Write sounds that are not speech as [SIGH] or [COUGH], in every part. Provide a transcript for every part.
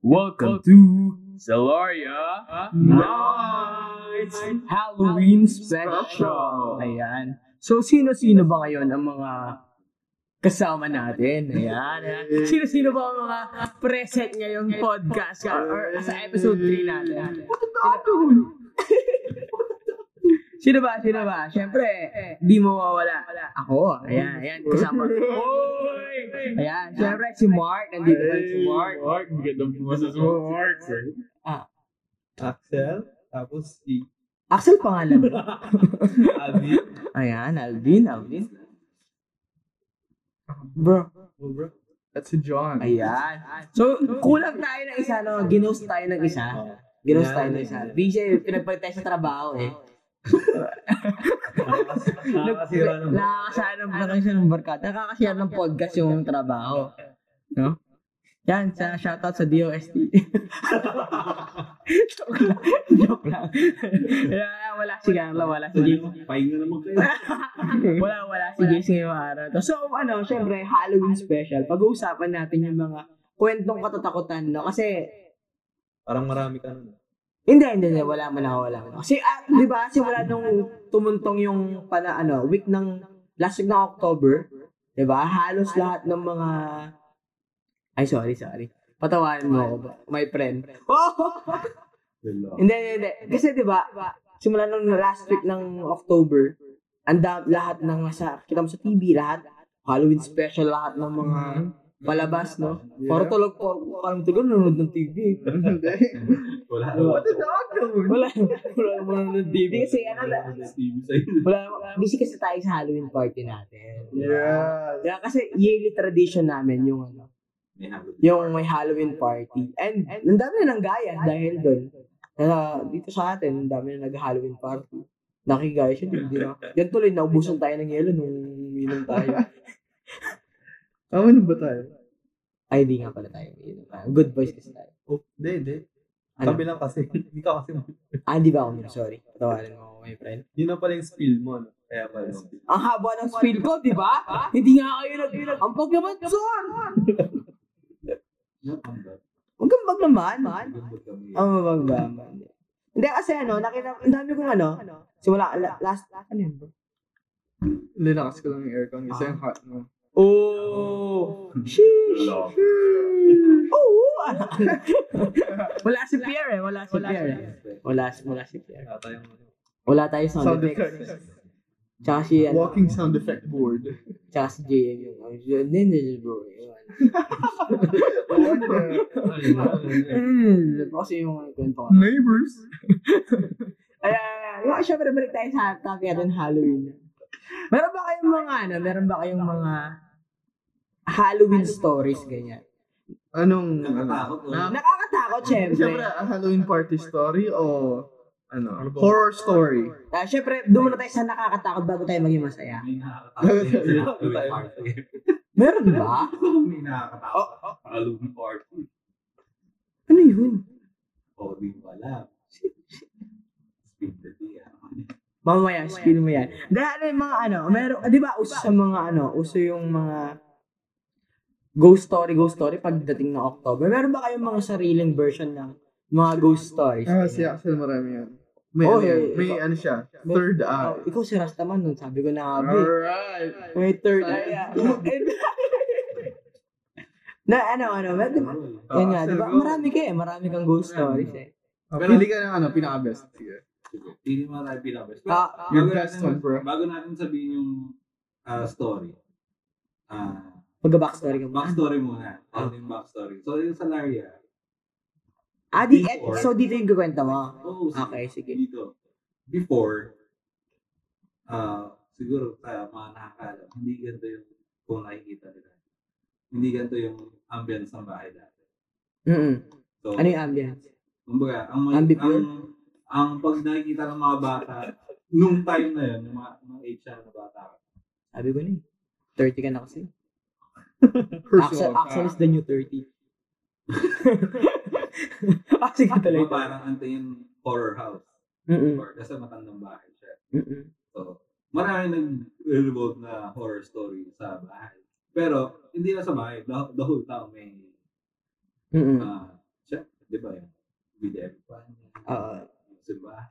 Welcome to Zalaria Nights Halloween Special. Ayan. So, sino-sino ba ngayon ang mga kasama natin? Ayan. ayan. [LAUGHS] Sino-sino ba ang mga present ngayong podcast ka, or sa episode 3 natin? [LAUGHS] Sino ba? Sino ba? Siyempre, di mo mawawala. Ako. Ayan, ayan. Kasama. Hoy! Ayan. Siyempre, si Mark. Nandito pa si Mark. Mark, magandang bumasas mo, Mark. Axel, tapos si Axel pangalan mo. [LAUGHS] Alvin. Ayan, Alvin, Alvin. Bro. Oh, bro. At si John. Ayan. So, kulang tayo ng isa, no? Ginost tayo ng isa. Ginost tayo ng isa. Busy, pinagpalit tayo sa trabaho, eh. Nakakasira ng Nakakasaya ng barkada. Nakakasaya ng podcast yung trabaho. No? Yan, sa shoutout sa DOST. [LAUGHS] Joke lang. Joke lang. yeah, wala si Carla, wala si Jason. Pahinga naman kayo. [LAUGHS] wala, wala si Jason ngayong araw. to. So, ano, syempre, Halloween special. Pag-uusapan natin yung mga kwentong katatakutan, no? Kasi, Parang marami ka nun. hindi, hindi, hindi. Wala man ako, wala man ako. Kasi, ah, di ba, simula nung tumuntong yung, pana, ano, week ng, last week ng October, di ba, halos lahat ng mga, ay, sorry, sorry. Patawanan mo ako, ba? my friend. [LAUGHS] Oh! Hindi, hindi, hindi. Kasi di ba, simula nung last week ng October, anda lahat ng nasa, kita mo sa TV, lahat, Halloween special, lahat ng mga palabas, no? Para tulog po, parang tulog, nanonood ng TV. Hindi. [LAUGHS] Wala. What the dog? Wala, wala naman nanonood ng TV. Kasi ano na, TV sa'yo. wala, busy kasi tayo sa Halloween party natin. Yes. Kaya kasi yearly tradition namin yung ano, May yung may Halloween party. And ang dami na ng gaya dahil doon. Kaya dito sa atin, ang dami na nag-Halloween party. Nakigaya siya, hindi na. [LAUGHS] Yan tuloy, naubusan tayo ng yelo nung uminom tayo. [LAUGHS] Tama na ba tayo? Ay, hindi nga pala tayo. Ah, Good boys kasi tayo. Oh, hindi, hindi. Ano? Sabi lang kasi. [LAUGHS] Hindi ka kasi. Ah, hindi ba ako? Sorry. Patawarin mo ako, my friend. Yun na pala yung spill mo. No? Kaya pala yung spill. Ang haba ng spill ko, di ba? hindi nga kayo nag... Ang pag naman, son! Huwag kang bag naman, man. Ang mabag ba, man. Hindi kasi ano, nakita, ang dami kong ano, simula, la- last, ano yun bro? Linakas ko lang yung aircon kasi Ah. ang hot mo. Oh! Sheesh! Hello. Oh! [LAUGHS] wala si Pierre eh, wala si Pierre. Wala, wala si Pierre. Wala tayo sound, Sound effects. Tsaka si, ano, Walking sound effect board. tsaka si JM yung, oh, yun, yun, yun, bro. Yun. [LAUGHS] Mm, Kasi yung mga kwento ka. Neighbors. [LAUGHS] Ay, ay, ay, ay, syempre balik tayo sa topic natin Halloween. Meron ba kayong mga ano, meron ba kayong mga Halloween stories ganyan? Anong, ano? Nakakatakot. no? Na- Nakakatakot syempre. Siyempre, a Halloween party story o ano? Horror story. Ah, syempre, doon muna tayo sa nakakatakot bago tayo maging masaya. May nakakatakot. Meron ba? May nakakatakot. Halloween party. Ano yun? O, di ko alam. Speed the day. Mamaya, spill mo yan. Dahil yung mga ano, meron, di ba, uso sa mga ano, uso yung mga ghost story, ghost story pagdating ng October. Meron ba kayong mga sariling version ng mga ghost stories? Ah, si Axel marami yan. May Oh, ano yan. yeah, May ikaw- ano siya. May- Third Oh, eye. ikaw si Rastaman nun, sabi ko na eh. Alright. May third eye. ah. [LAUGHS] [LAUGHS] na ano, ano, ba, di ba? Yan nga, di ba? Marami ka eh, marami kang ghost stories eh. Oh, pili ka ng ano, pinaka-best. Sige. Hindi mo tayo pinabest. Ah, Your best natin- one, bro. Bago natin sabihin yung ah, story. Ah, Mag-backstory ka ba? backstory muna. Ano yung backstory? So, yung sa Laria. Ah, di, eh, Before- so dito yung kukwenta mo? Oh, Okay, sige. Dito. Before, ah, siguro sa mga nakakaalam, hindi ganito yung kung nakikita nila. Hindi ganito yung ambience ng bahay dati. Mm So, Ano yung ambience? kumbaga, ang, may, Ambipure? ang, ang pag nakikita ng mga bata, nung time na yun, yung mga, mga age na bata, Sabi ko na eh. 30 ka na kasi. [LAUGHS] Axel, Axel is the new 30. [LAUGHS] [LAUGHS] ah, sige Diba tuloy. parang antayin horror house. Mm-mm. Or, kasi matandang bahay siya. Mm-mm. So, marami nag-revolve na horror story sa bahay. Pero, hindi na sa bahay. The, the whole town may, Mm-mm. ah, siya, di ba yung BDF pa Oo. yung simbahan.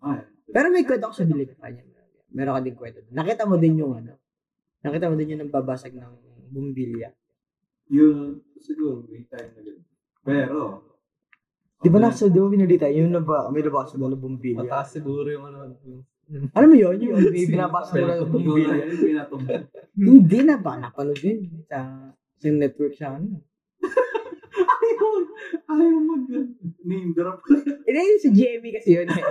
Ay, Pero may kwento ako sa bilik pa niya. Meron ka din kwento. Nakita mo din yung ano. Nakita mo din yung nagbabasag ng bumbilya. yun, siguro, may time na ganun. Pero, Di ba nasa, di ba binalita? Yung naba, may nabasa mo ng bumbilya. Mataas siguro yung ano. yung- Alam mo yun? Yung may binabasa mo ng yung bumbilya. yung pinatumba. [LAUGHS] Hindi na ba? Napanood yun. Sa, sa network sa ano. [LAUGHS] Ayaw, ayaw mag name drop. [LAUGHS] Hindi, yung sa GMA kasi yun eh.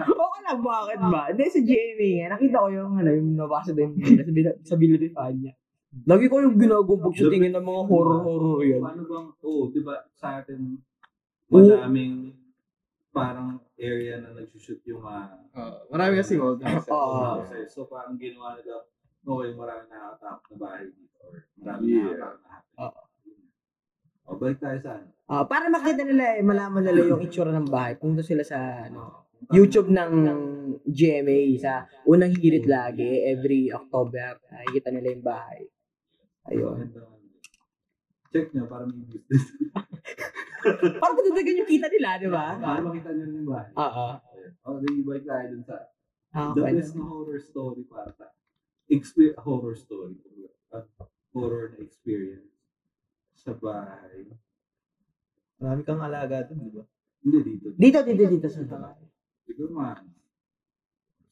okay lang, bakit ba? Hindi, sa GMA nga. Nakita ko yung, ano, yung nabasa din sa, bil- sa Bilibifanya. Lagi ko yung ginagubog sa tingin ng mga horror-horror yan. Paano bang, oh, di ba sa atin, Oo. madaming parang area na nagsushoot yung mga Ah, marami kasi old house. Oo. houses. So parang ginawa nila, okay, marami nakakatakot na bahay dito or marami Yeah. nakakatakot na happen. Oo. O, balik tayo sa ano. Ah, para makita nila eh, malaman nila yung itsura ng bahay. Punta sila sa ano, Oo. YouTube ng GMA sa unang hirit lagi every October. Nakikita nila yung bahay. Ayun. Check nyo para may business. [LAUGHS] Para patatagan yung kita nila, di ba? Para makita nyo yung bahay. Oo. O, di balik tayo dun sa Ah, the best na horror story para sa experience, horror story. At horror na experience sa bahay. Marami kang alaga dun, di ba? Hindi dito. Dito, dito, dito sa bahay. Siguro man.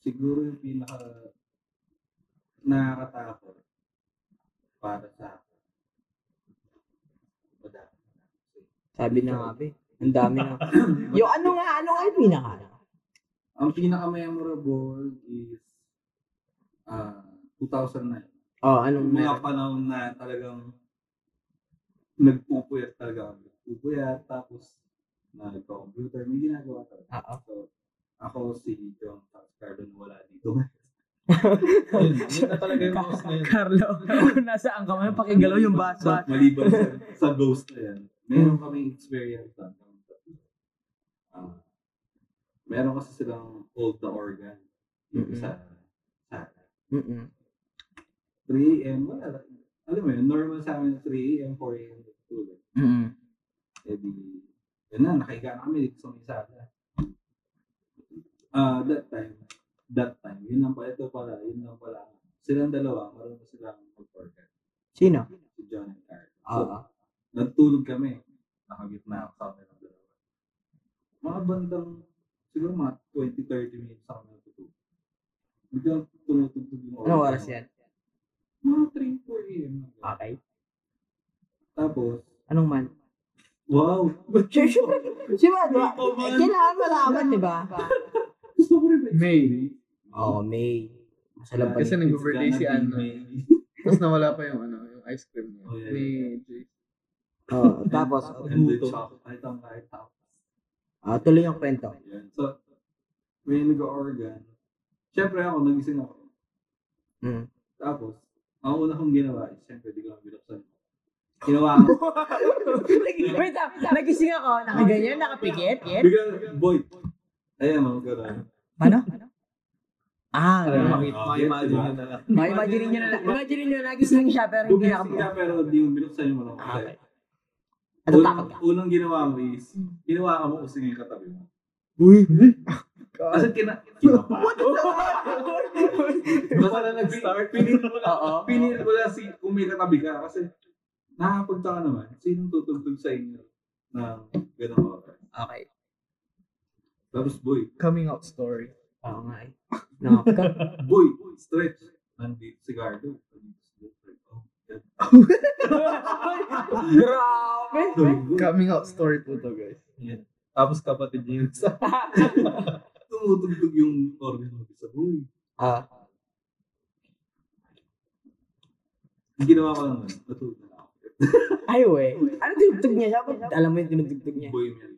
Siguro yung pinaka nakakatakot para sa akin. Madami. Sabi na nga, be. Ang dami na. yung [COUGHS] ano nga, ano nga yung pinaka? Ang pinaka-memorable is ah 2009. Oh, anong Yung mga panahon na talagang nagpupuyat talaga kami. Nagpupuyat, tapos nagpa-computer, may ginagawa talaga. Oo. So, ako si John Cardo wala dito. [LAUGHS] Yun, na talaga yung boss na yun. Carlo, nasaan ka man? Pakigalaw yung baso. Maliban sa, sa ghost na yan, meron kaming experience na. Ah, meron kasi silang old na organ. Yung Mm-mm. sa sa Mm-mm. 3 a.m. Wala. Alam mo yun, normal sa amin 3 a.m., 4 a.m. tulog. Mm-mm. Eh di, yun na, nakahiga na kami dito sa may sala. Ah, that time, that time, yun lang pala, ito pala, yun lang pala. Silang dalawa, marunong silang mag-organ. Sino? Si John and Carl. So, Oo. nagtulog kami. Nakagitna ako sa ng dalawa. Mga bandang, siguro mga 20-30 minutes ako natutulog. Biglang tumutugtog yung Anong oras yan? Mga 3-4 a.m. Okay. Tapos, Anong man? wow! [LAUGHS] Sure, sure. Di ba? Di ba? Eh, Kailangan malaman, di ba? [LAUGHS] Gusto ko rin ba? May. Oo, oh, May. Masalam pa Kasi nag-birthday si Anna. Tapos nawala pa yung ano, yung ice cream niya. Oh, yeah, Ni yeah. Oo, [LAUGHS] tapos, And Buto. chocolate, kahit ang kahit tapos. ah, tuloy yung kwento. Yan. So, may nag-organ. Siyempre ako, nagising ako. Mm. Tapos, ang una kong ginawa is, siyempre, di ko lang binuksan. Ginawa [LAUGHS] ko. Wait nagising ako, nakaganyan, nakapikit. Bigla, boy. Ayan o, gano'n. Ano? [LAUGHS] Ah, ganun. ma-imagine diba? nyo na lang. Ma- imagine nyo na lang. Imagine nyo, nagising siya, pero hindi Gumising ka, pero di mo binuksan yung mga Ah, kasi. okay. Ano takot Unang, ka? unang ginawa mo is, ginawa ka mo usingin yung katabi mo. Uy! [LAUGHS] Kasi kina, kinapa. [LAUGHS] Baka na nag-start. Pinili mo lang, Oo. pinili mo lang si, kung may katabi ka. Kasi, nakakapagtaka naman, sinong tutugtog sa inyo ng gano'ng oras. Okay. Tapos, boy, Coming out story. Oo nga eh. Nakap ka. [LAUGHS] boy, stretch. Nandito si Gardo. Gardo. Oh. Grabe! [LAUGHS] Coming out story po to guys. Yan. Tapos kapatid niya yung sa... [LAUGHS] Tumutugtog yung organ mo sa boy. Ah, Yung ginawa ko nun, natulog na ako. ay we. Ano tinutug niya? Dapat alam mo yung tinutugtog niya. Boy, may.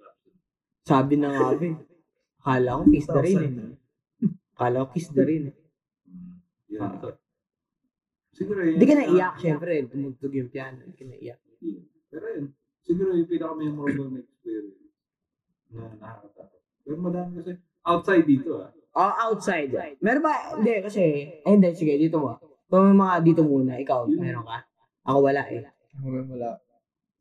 Sabi na nga be. Akala ko kiss na rin [LAUGHS] eh. Akala ko kiss na rin eh. Ah. So, siguro yun. Hindi ka naiyak, syempre. Tumugtog yung piano. Hindi ka naiyak. Pero yun. siguro yung pinaka-memorable na experience na nakakatakot. Pero madami kasi outside dito ah. Oh, outside. Meron ba? Hindi, kasi, eh, hindi, sige, dito mo. Kung may mga dito muna, ikaw, meron ka? Ako wala eh. Ako rin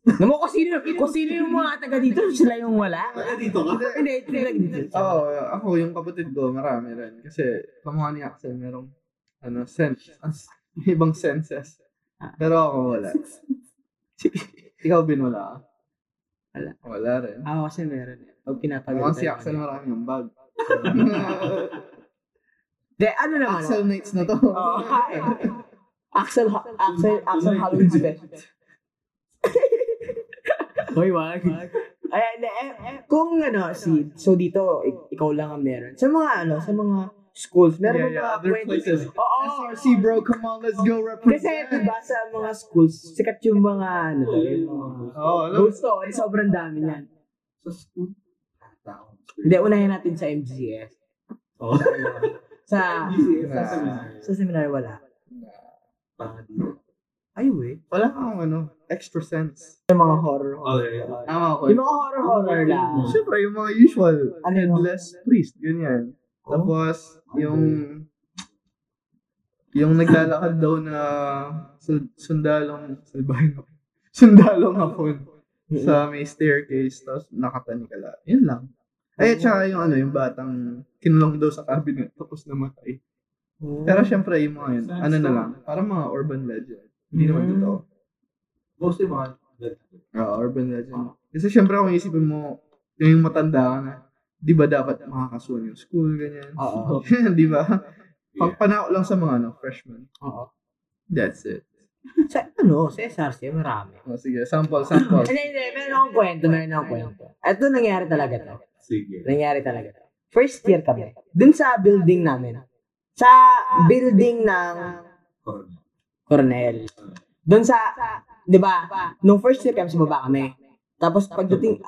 wala. Naman kung sino, kung sino yung mga taga dito, sila yung wala. Kaya dito ka? Hindi, sila dito. Oo, ako yung kapatid ko, marami rin. Kasi kamukha ni Axel, merong ano, sense, as, [LAUGHS] ibang senses. Pero ako wala. [LAUGHS] Ikaw bin wala ka? Wala. Wala rin. Ako kasi meron eh. Pag pinatagal Mukhang si. Axel marami yung bag. [LAUGHS] Hindi, ano naman? Axel Nights na to. Axel, Axel, Axel Halloween special. Hoy, wag. Ay, eh, eh, kung ano, si, so dito, ik- ikaw lang ang meron. Sa mga ano, sa mga schools, meron Yeah, yeah, mga other places. Oo. SRC bro, come on, let's go Kasi represent. diba sa mga schools, sikat yung mga ano, yung mga Oo, alam. ghost story, sobrang dami yan. Sa school. Tao. Hindi, unahin natin sa MGS. Oo. Sa, Sa seminar. sa seminar wala. Panga dito. Ay, wait. Wala kang ano, extra sense. Yung mga horror. Okay. Tama ko. Yung mga horror-horror lang. Siyempre, yung mga usual. Ano yun? Headless priest, ganyan. Tapos, yung yung naglalakad daw na su- sundalong salbahin ako. [LAUGHS] Sundalong hapon sa may staircase tapos nakatanikala. Yun lang. Ay, tsaka yung ano, yung batang kinulong daw sa cabinet tapos namatay. Pero syempre, yung mga yun, ano na lang, parang mga urban legend. Hindi naman Mm. totoo. Mostly mga Oo, urban legend. Kasi syempre, kung isipin mo, yung matanda ka na, di ba dapat makakasuhan yung school, ganyan. Oo. [LAUGHS] di ba? Pagpanao lang sa mga ano, freshmen. Oo. That's it. Sa ano, sa SRC, marami. O, sige, sample, sample. Hindi, hindi. Meron akong kwento, meron akong kwento. Ito nangyari talaga to. Sige. Nangyari talaga to. First year kami. Dun sa building namin. Sa building ng. Cornell. Dun sa, di ba, nung first year kami sa kami. Tapos pagdating,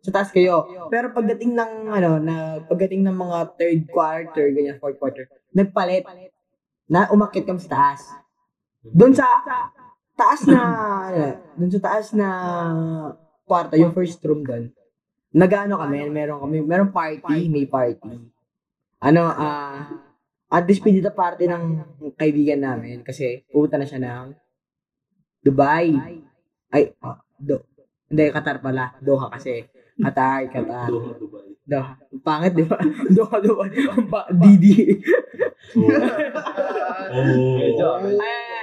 sa taas kayo. Pero pagdating ng, ano, na, pagdating ng mga third quarter, ganyan, fourth quarter, nagpalit. Na umakit kami sa taas. Doon sa taas na, ano, doon sa taas na kwarto, yung first room doon. Nagano kami, meron kami, meron party, may party. Ano, ah, at this despedida party ng kaibigan namin kasi pupunta na siya ng Dubai. Ay, ah, do, hindi, Qatar pala. Doha kasi. Qatar, Qatar. Doha, Dubai. Doha. Pangit, di ba? [LAUGHS] Doha, Dubai. Ang pa, Didi. Oh. [LAUGHS]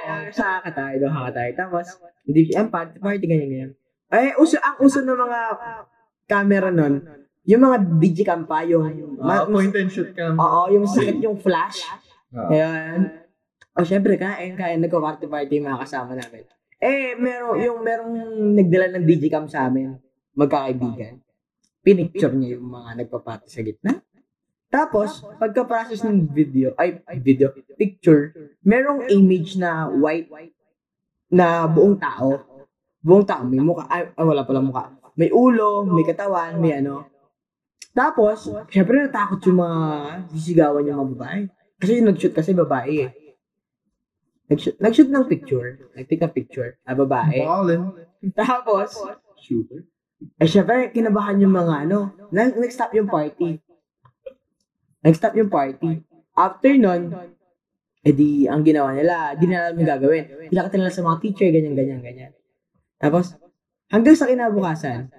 Ay, sa Qatar, Doha, Qatar. Tapos, hindi, ang party, party, ganyan, ganyan. Ay, uso, ang uso ng mga camera nun, yung mga digicam pa, yung, Ah, point and shoot cam. oo, yung sakit yung flash. Ah. Ayan. O, syempre, kain, kain, nagka-party-party yung mga kasama namin. Eh, meron, yung merong nagdala ng digicam sa amin, magkakaibigan. Pinicture niya yung mga nagpa-party sa gitna. Tapos, pagka-process ng video, ay, ay, video, picture, merong image na white, na buong tao. Buong tao, may mukha, ay, ay wala pala mukha. May ulo, may katawan, may ano. Tapos, syempre natakot yung mga sisigawan yung mga babae. Kasi yung nag-shoot kasi babae eh. Nag-shoot, nag-shoot ng picture. Nag-take ng picture. Ah, babae. Ballin. Tapos, Shooter. eh syempre, kinabahan yung mga ano. Nag- Nag-stop yung party. Nag-stop yung party. After nun, edi ang ginawa nila, di na alam yung gagawin. Pinakita nila sa mga teacher, ganyan, ganyan, ganyan. Tapos, hanggang sa kinabukasan,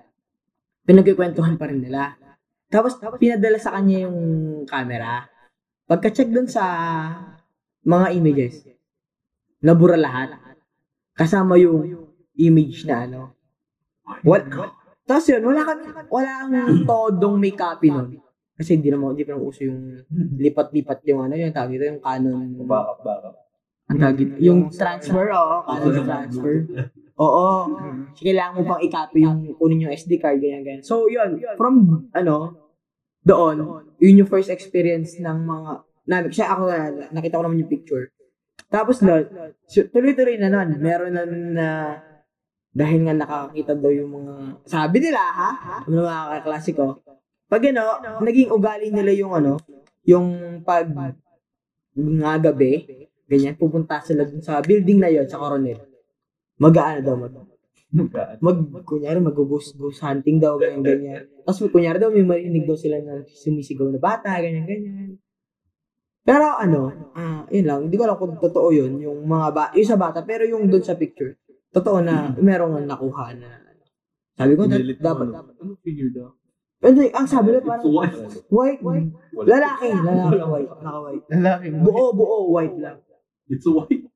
pinagkikwentuhan pa rin nila. Tapos, pinadala sa kanya yung camera. Pagka-check dun sa mga images, nabura lahat. Kasama yung image na ano. What? Tapos yun, wala kami, wala ang todong may copy nun. Kasi hindi naman, hindi pa uso yung lipat-lipat yung ano, yung tawag yung canon. Backup, backup. Ang tawag yung transfer, oo, canon transfer. Oo. So, kailangan mo pang i-copy yung, kunin yung SD card, ganyan, ganyan. So, yun, from, ano, doon, yun yung first experience ng mga, namin, kasi ako, na- nakita ko naman yung picture. Tapos so, tuloy-tuloy na nun, meron na, na dahil nga nakakita daw yung mga, sabi nila ha, yung mga kaklase ko, pag ano, naging ugali nila yung ano, yung pag nga gabi, ganyan, pupunta sila dun sa building na yon sa Coronel. Mag-aano daw mag mag, kunyari, mag-ghost ghost hunting daw, ganyan, ganyan. Tapos, kunyari daw, may marinig daw sila na sumisigaw na bata, ganyan, ganyan. Pero ano, ah, yun lang, hindi ko alam kung totoo yun, yung mga ba, yung sa bata, pero yung doon sa picture, totoo na merong nakuha na, sabi ko, da- Pinilit mo, dapat, ano? Figure daw? hindi, ang sabi nila parang, white. white, lalaki, lalaki, white, naka-white. Lalaki. Buo, buo, white lang. It's white.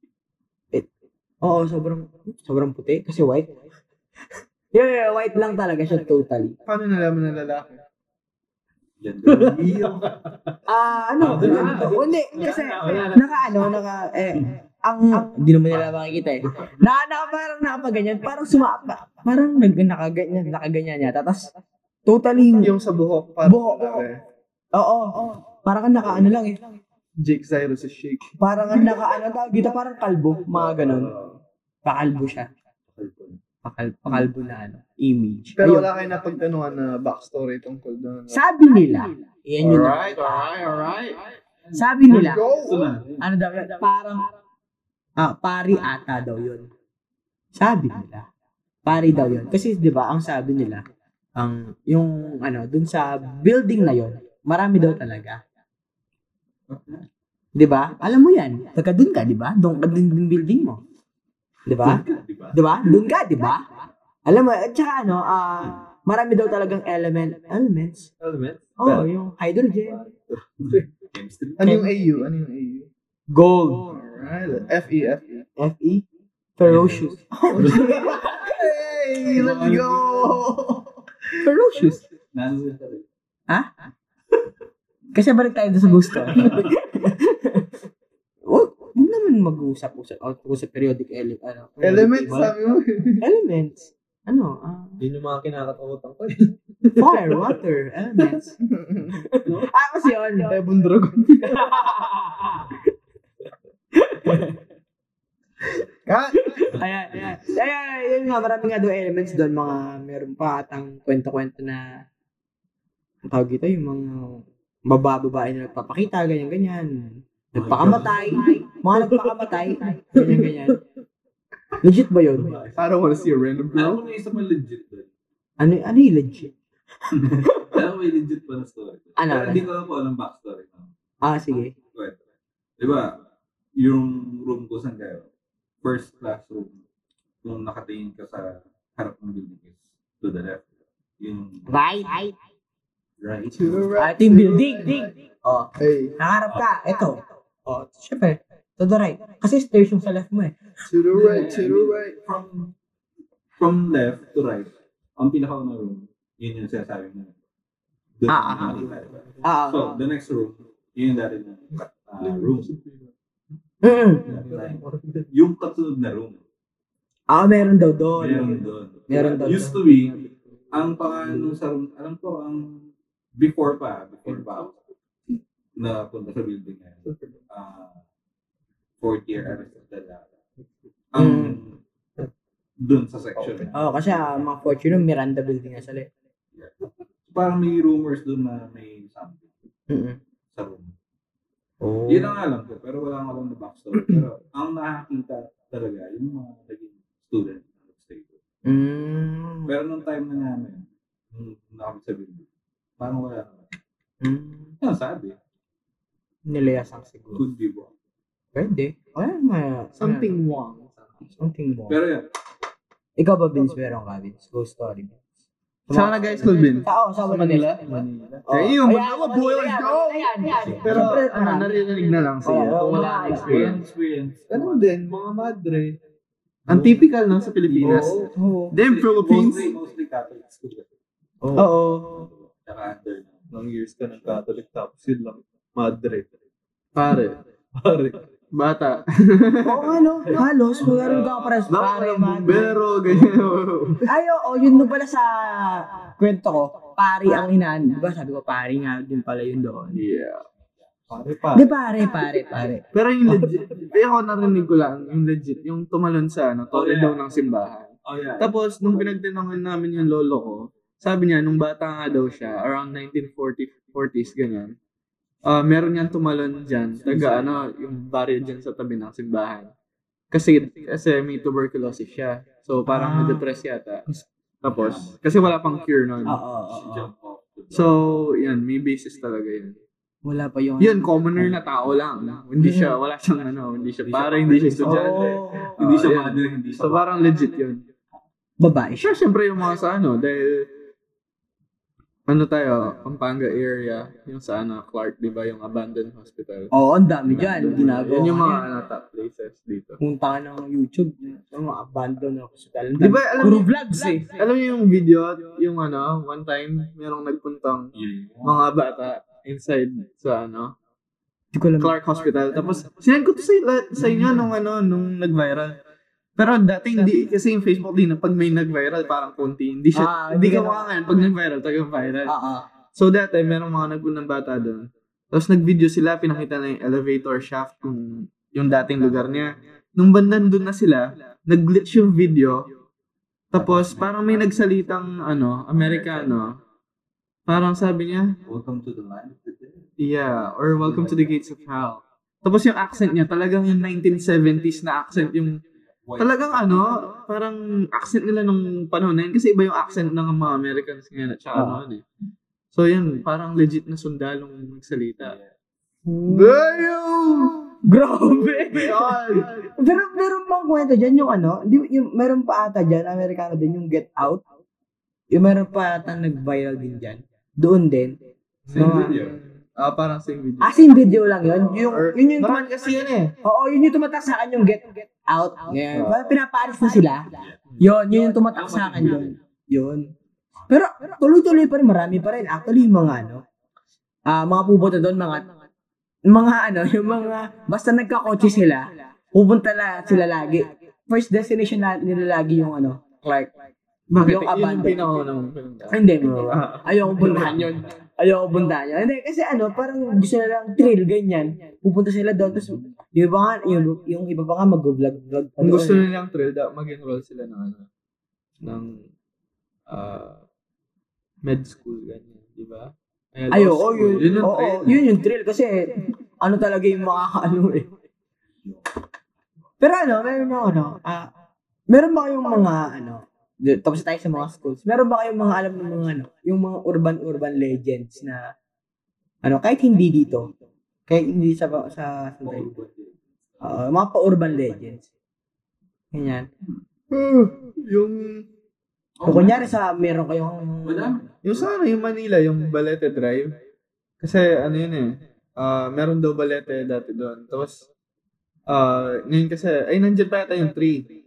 Oo, sobrang, sobrang puti, kasi white. [LAUGHS] yeah, yeah, white lang talaga siya totally. Paano nalaman na lalaki? Yan. [LAUGHS] Ah, ano? Ah, Ah, hindi, kasi, wala na. naka, ano, naka, eh, ang, hindi naman nila makikita eh. Na, na, parang nakapaganyan, parang sumapa, parang nag, nakaganyan, nakaganyan yata. Tapos, totally, Yung sa buhok. Parang Buhok, lalaki. oo, parang kang naka, ano lang eh. Jake Cyrus is shake. Parang kang naka, ano tawag dito, parang kalbo, mga ganun. Pakalbo siya. Pakal, pakalbo na, ano, image. Pero Ayun. wala kayo napagtanungan na backstory tungkol doon. Sabi nila, yan yun. Alright, alright, alright. Sabi nila, Go! ano daw, yun, parang, ah, pari ata daw yun. Sabi nila, pari daw yun. Kasi, di ba, ang sabi nila, ang, yung, ano, dun sa building na yun, marami daw talaga. Di ba? Alam mo yan. Taga dun ka, di ba? Doon ka din din building mo. Di ba? Diba? Di ba? Doon ka, di ba? Alam mo, at saka ano, ah, marami daw talagang element, elements. Element? Oh, yung hydrogen. Ano yung AU? Ano yung AU? Gold. Alright. FE, FE. Fe. Ferocious. Hey, let's go! Ferocious. Rin. Kasi balik tayo doon sa gusto. [LAUGHS] Huwag naman mag-usap-usap o sa periodic ele- ano, periodic Elements, table. sabi mo. [LAUGHS] Elements. Ano? ah, Yun yung mga kinakatakutan ko. eh. fire, water, elements. [LAUGHS] ah, kasi yun. Ebon Dragon. [LAUGHS] Kat! Ayan, ayan. Ayan, yun nga, marami nga doon elements doon. Mga, meron pa atang kwento-kwento na, ang tawag ito, yung mga babababae na nagpapakita, ganyan-ganyan. Nagpakamatay, mga nagpakamatay, ganyan-ganyan. Legit ba yun? I don't wanna see a random Alam girl. mo na isa mo legit doon. Ano, ano yung legit? [LAUGHS] Alam mo may legit pa na story. Ano? Pero hindi ko alam kung anong backstory. Ah, sige. Kwento. Di ba, yung room ko saan kayo, first classroom, kung nakatingin ka sa harap ng building is to the left. Yung Right. right. To the Ah, right. yung building. Oh, Hey, nakaharap ka. Ito. Oh, syempre. To the right. Kasi stairs yung sa left mo eh. to the right, to the right. From from left to right, ang pinakauna room, yun yung sinasabi mo. Doon Ah, ah, nakikita, diba? Ah, So, the next room, yun yung dati na uh, room. mm Yung kasunod na room. Ah, meron daw doon. Meron doon. Meron doon. Used to be, ang pangalan nung sa room, alam ko, ang before pa, before pa ako na punta sa building na yun. Uh, fourth year Aristotle. Ang doon sa section. na. Oh, kasi ah, mga fortune yung Miranda building na sa left. Parang may rumors doon na may something Mm-mm. sa room. Oh. Yun ang alam ko, pero wala akong alam na backstory. [CLEARS THROAT] Pero ang nakakita talaga, yung mga naging student na nag-stay doon. Mm. Pero nung time na namin, nung nakapit sa building, parang wala naman. Mm. Yan sabi, Nilayasang siguro. could be wrong. Pwede. Wala may Something wrong. Something more. Pero yan, Ikaw ba, Vince? Meron ka, Vince? Ghost story. Saan ka na guys, Colvin? Sa, oh, sa Manila. Manila. Oh. Eh, yung Manila, boy, let's go! Pero, ano, naririnig na lang siya. Kung wala experience. experience. Ganun din. Mga madre. Ang typical, no, sa Pilipinas. Oo. Them Philippines. Mostly, mostly Catholic school. Oo. Oo. Tsaka under. Nang years ka ng Catholic tapos yun lang. Madre. Pare. Pare. Bata. [LAUGHS] Oo nga, no? Halos, meron ka pares. Pare, man. Bumbero, ganyan. Ay, oo, yun doon pala sa kwento ko. Pari ang inaan. Di ba sabi ko, pari nga din pala yun doon. yeah. Pare pa. Di pare, pare, pare. Pero yung legit, eh ako narinig ko lang, yung legit, yung tumalon sa, ano, Oh, tore yeah. daw ng simbahan. Oh yeah. Tapos, nung pinagtinangan namin yung lolo ko, sabi niya, nung bata nga daw siya, around 1940, 40s, ganyan, ah meron niyang tumalon dyan, taga ano, yung barrio dyan sa tabi ng simbahan. Kasi, kasi may tuberculosis siya. So, parang Ah. na-depress yata. Tapos, kasi wala pang cure nun. Oo, oo, oo. the- So, yan, may basis talaga yun. Wala pa yung... Yun, commoner na tao lang. Hindi siya, wala siyang ano, hindi siya para, hindi siya estudyante. Oo. Hindi siya Oh, yan. mother, hindi siya So, parang legit yun. Babae siya. Siya, syempre, yung mga sa ano, dahil, ano tayo, Pampanga area, yung sa ano, Clark, di ba, yung abandoned hospital. Oo, ang dami dyan. Ginagawa. Yan yung mga ano, top places dito. Punta ka ng YouTube. Yung mga abandoned hospital. Di ba, alam Puro niyo- vlogs eh. Alam niyo yung video, yung ano, one time, merong nagpuntang mga bata inside sa ano. Clark Hospital. Tapos, sinend ko to sa, sa inyo nung ano, nung nag-viral. Pero dati hindi, kasi yung Facebook din, pag may nag-viral, parang konti. Hindi siya, Ah, hindi ka mukha ngayon, pag nag-viral, taga-viral. Ah, ah. So dati, merong mga nagpunang bata doon. Tapos nag-video sila, pinakita na yung elevator shaft kung yung dating lugar niya. Nung bandan doon na sila, nag-glitch yung video. Tapos parang may nagsalitang ano, Amerikano. Parang sabi niya, Welcome to the land of the dead. yeah, or welcome to the gates of hell. Tapos yung accent niya, talagang yung 1970s na accent, yung White. talagang ano, parang accent nila nung panahon na yun. Kasi iba yung accent ng mga Americans ngayon at saka noon eh. So yun, parang legit na sundalong nagsalita. Hmm. Damn! Grabe! [LAUGHS] Pero meron pang kwento dyan yung ano, di, yung, meron pa ata dyan, Amerikano din, yung Get Out. Yung meron pa ata nag-viral din dyan. Doon din. Same Mga- video. Ah, parang same video. As in video lang yun. Yung, Or, yun yung marami kasi yan eh. Oo, yun yung tumatak sa akin yung Get Out. Yeah. Parang pinapaalis na sila. Yun, yun yung tumatak sa akin yun. Yun. Pero tuloy-tuloy pa rin, marami pa rin. Actually, yung mga ano, ah mga pupunta doon, mga, mga ano, [LAUGHS] yung mga, basta nagkakotse sila, pupunta na sila lagi. First destination na, nila lagi yung ano, Clark. Bakit? Yung Yun yung abandoned. pinakauna mong pinunta. Hindi mo. Ayoko puntahan yun. Ayoko puntahan yun. Hindi, kasi ano, parang gusto na lang thrill, ganyan. Pupunta sila doon, tapos, yung iba nga, yung, yung iba pa nga mag-vlog-vlog pa Kung doon. gusto nilang thrill, da, mag-enroll sila ng ano, ng ah, med school, ganyan, di ba? Ay, oo, school. yun, yung oo, thrill. yun yung thrill kasi ano talaga yung makakaano eh. Pero ano, meron yung ano, ah, meron ba kayong mga ano, di- tapos tayo sa mga schools, meron ba kayong mga alam ng mga ano, yung mga urban-urban legends na, ano, kahit hindi dito, kahit hindi sa, sa, sa, uh, mga pa-urban legends. Ganyan. Ah, yung, Kung kunyari sa, meron kayong, yung sa ano, yung Manila, yung Balete Drive. Kasi ano yun eh, ah meron daw Balete dati doon. Tapos, ah ngayon kasi, ay nandiyan pa yata yung tree.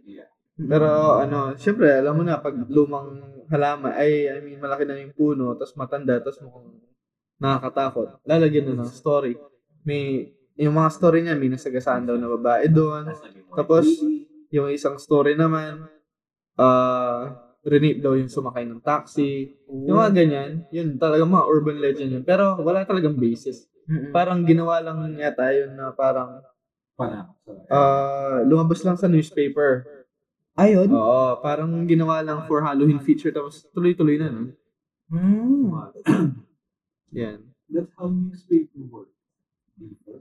Pero ano, syempre, alam mo na, pag lumang halaman, ay, I mean, malaki na yung puno, tapos matanda, tapos mukhang nakakatakot. Lalagyan na ng story. May, yung mga story niya, may nasagasaan daw na babae doon. Tapos, yung isang story naman, ah, rinape daw yung sumakay ng taxi. Yung mga ganyan, yun talaga mga urban legend yun. Pero wala talagang basis. Parang ginawa lang yata yun na parang Panakot. ah lumabas lang sa newspaper. Ayun. Oo, parang ginawa lang for Halloween feature tapos tuloy-tuloy na, no? Hmm. [CLEARS THROAT] Yan. That's how newspaper work.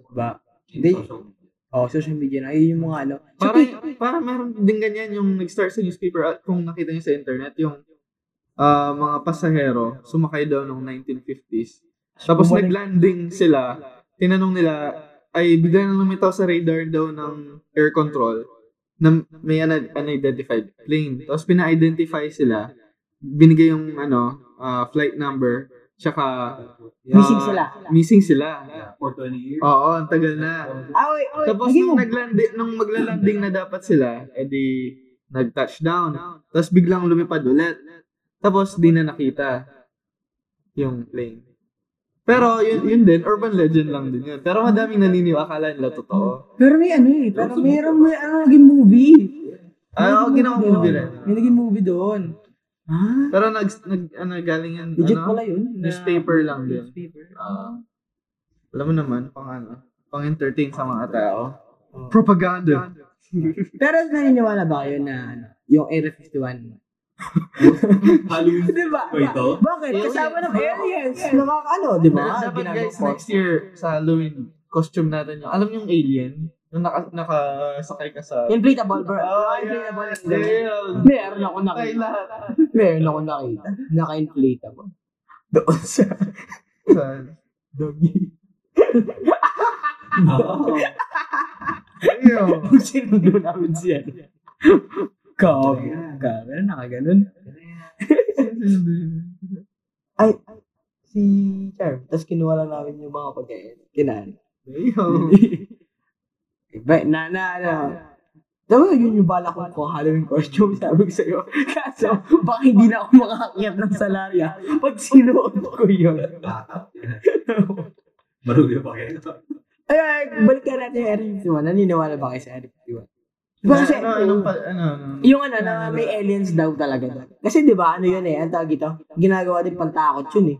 Ba? In Hindi. Oh, social media na. Ayun yung mga ano. Pic- parang meron din ganyan yung nag-start sa newspaper at kung nakita niyo sa internet, yung ah, mga pasahero sumakay daw noong 1950s. Tapos Bumalik- naglanding sila, tinanong nila, ay bigla nang lumitaw sa radar daw ng air control na may un- unidentified plane. Tapos pina-identify sila, binigay yung ano, ah, flight number, tsaka Missing ah, sila. Missing sila. For 20 years. Oo, ang tagal na. Ah, wait, wait. Tapos Sige nung mo. naglanding, nung maglalanding na dapat sila, edi nag-touchdown. Tapos biglang lumipad ulit. Tapos di na nakita yung plane. Pero yun, yun din, urban legend lang din yun. Pero madaming naniniwala, akala nila totoo. Pero may ano eh. Pero mayroon may ano naging movie. Ah, oo, ginawa movie rin. May naging movie doon. Ah? Pero nag, nag ano, galing yan, Legit ano, pala yun. na- newspaper lang din. Newspaper. Ah. alam mo naman, pang ano, pang entertain sa mga tao. Oh. Propaganda. Pero naniniwala ba kayo na ano, yung Area 51? [LAUGHS] Halloween. Di ba? Ba ito? Bakit? Kasama ng aliens. Nakakaano, di ba? Dapat guys, next year sa Halloween, costume natin yung, alam yung alien? Nung naka, nakasakay ka sa... Inflatable, bro. Ah, inflatable. yeah. Meron ako nakita. lahat. Meron ako nakita. Naka-inflatable. Doon sa Sa... doggy. [LAUGHS] Ayun. Kung sinundo namin siya. [LAUGHS] Kami. Kami na nakaganon. Ay, si Charm. Tapos kinuha lang namin yung mga pagkain. Kinain. Ayun. Iba, na, na, na. Diba yun yung bala ko Halloween costume, sabi ko sa'yo. Kaso, baka hindi na ako makakakyat ng salarya pag sinuot ko yun. Marugyo pa kayo. Ay, ay, balikan natin yung Area 51. Naniniwala ba kayo sa 51? Diba kasi, ano, pa- ano, ano, yung ano, na may aliens daw talaga. Kasi di ba ano yun eh, ang tawag ito, ginagawa din pantakot yun eh.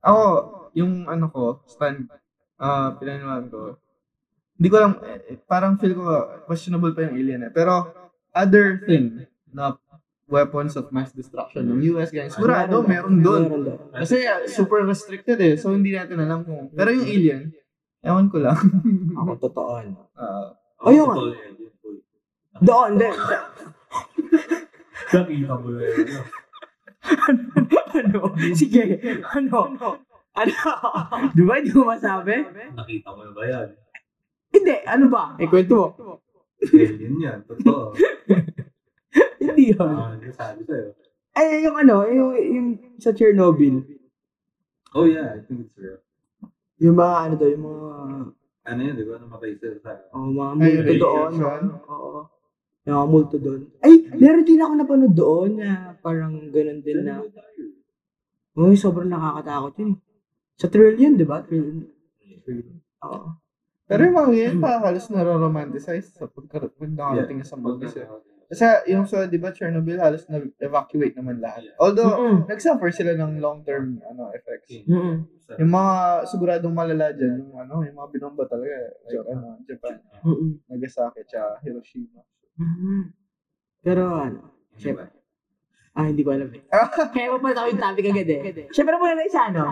Ako, yung ano ko, stand, ah, pinaniwalaan ko, hindi ko lang, eh, parang feel ko, questionable pa yung alien eh. Pero, other thing, na weapons of mass destruction ng US gang, sigurado, meron doon. Meron doon. Kasi ah, super restricted eh, so hindi natin alam kung, pero yung alien, ewan ko lang. Ako, totoo. ano. Oh, Totoo yan, yun, boy. Doon, doon. Nakita mo na yun. ano? Sige, ano? Ano? Di ba hindi mo masabi? Nakita mo na ba yan? Hindi, ano ba? Eh, kwento mo. Alien yan, totoo. Hindi yun. Ah, hindi sabi sa'yo. Ay, yung ano, yung, yung sa Chernobyl. Oh yeah, I think it's real. Yung mga ano to, yung mga, Ano yun, di ba? Namatay sila sa... oh, mga Ay, multo doon. Oo. Yung mga multo doon. Ay, meron din ako napanood doon na parang ganun din na. Uy, sobrang nakakatakot yun. eh. Sa thrill yun, di ba? Thrill. Oo. pero yung mga yan, pa halos naro-romanticize sa pagka- pag nakarating sa movies eh. Kasi yung sa, di ba, Chernobyl, halos na-evacuate naman lahat. Although, Mm-mm. nag-suffer sila ng long-term ano effects. Mm-mm. Yung mga siguradong malala dyan, yung ano, yung mga binomba talaga, like ano, Japan, Mm-mm. Nagasaki, tsaka Hiroshima. Mhm. Pero ano, Siyempre. ah, hindi ko alam eh. [LAUGHS] Kaya mo pa ako yung topic agad eh. Siyempre muna na isa, ano?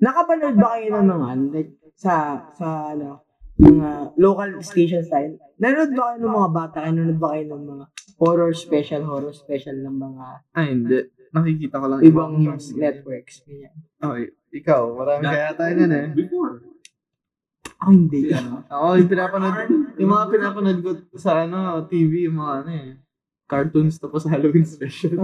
Nakapanood ba kayo ng mga, ano, like, sa, sa, ano, mga local stations tayo? Nanonood ba kayo ng mga bata? Nanonood ba kayo ng mga horror special, horror special ng mga Ay, hindi. Nakikita ko lang ibang news. networks? Ganyan. Okay, ikaw, marami kaya tayo nun eh. Before. Ako hindi. Si ano? Ako, yung pinapanood, yung mga pinapanood ko sa ano, TV, yung mga ano eh, cartoons tapos Halloween special.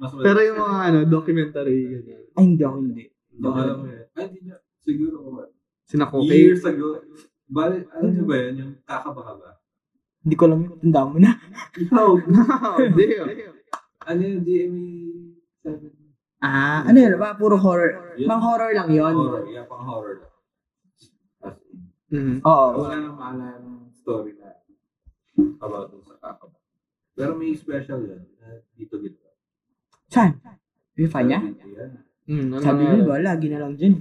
Mas [LAUGHS] Pero yung mga ano, documentary, ganyan. Ay, hindi ako hindi. Baka alam mo yun. Ay, di niya. Siguro? Sina Koke. Years ago. Bale, ano niyo ba yun? Yung kakabaka ba? Hindi ko alam yung tanda mo na. Ikaw. [LAUGHS] Hindi. ano yung GME 7? Ah, ano yun? Ba, puro horror. Pang horror lang yun. Horror. Yeah, pang horror lang. Mm. Oo. Wala nang maalala ng story na about dun sa kakabaka. Pero may special yun. na dito dito. Saan? Yung fan niya? Yeah. Mm, ano Sabi ko ba, lagi na lang dyan.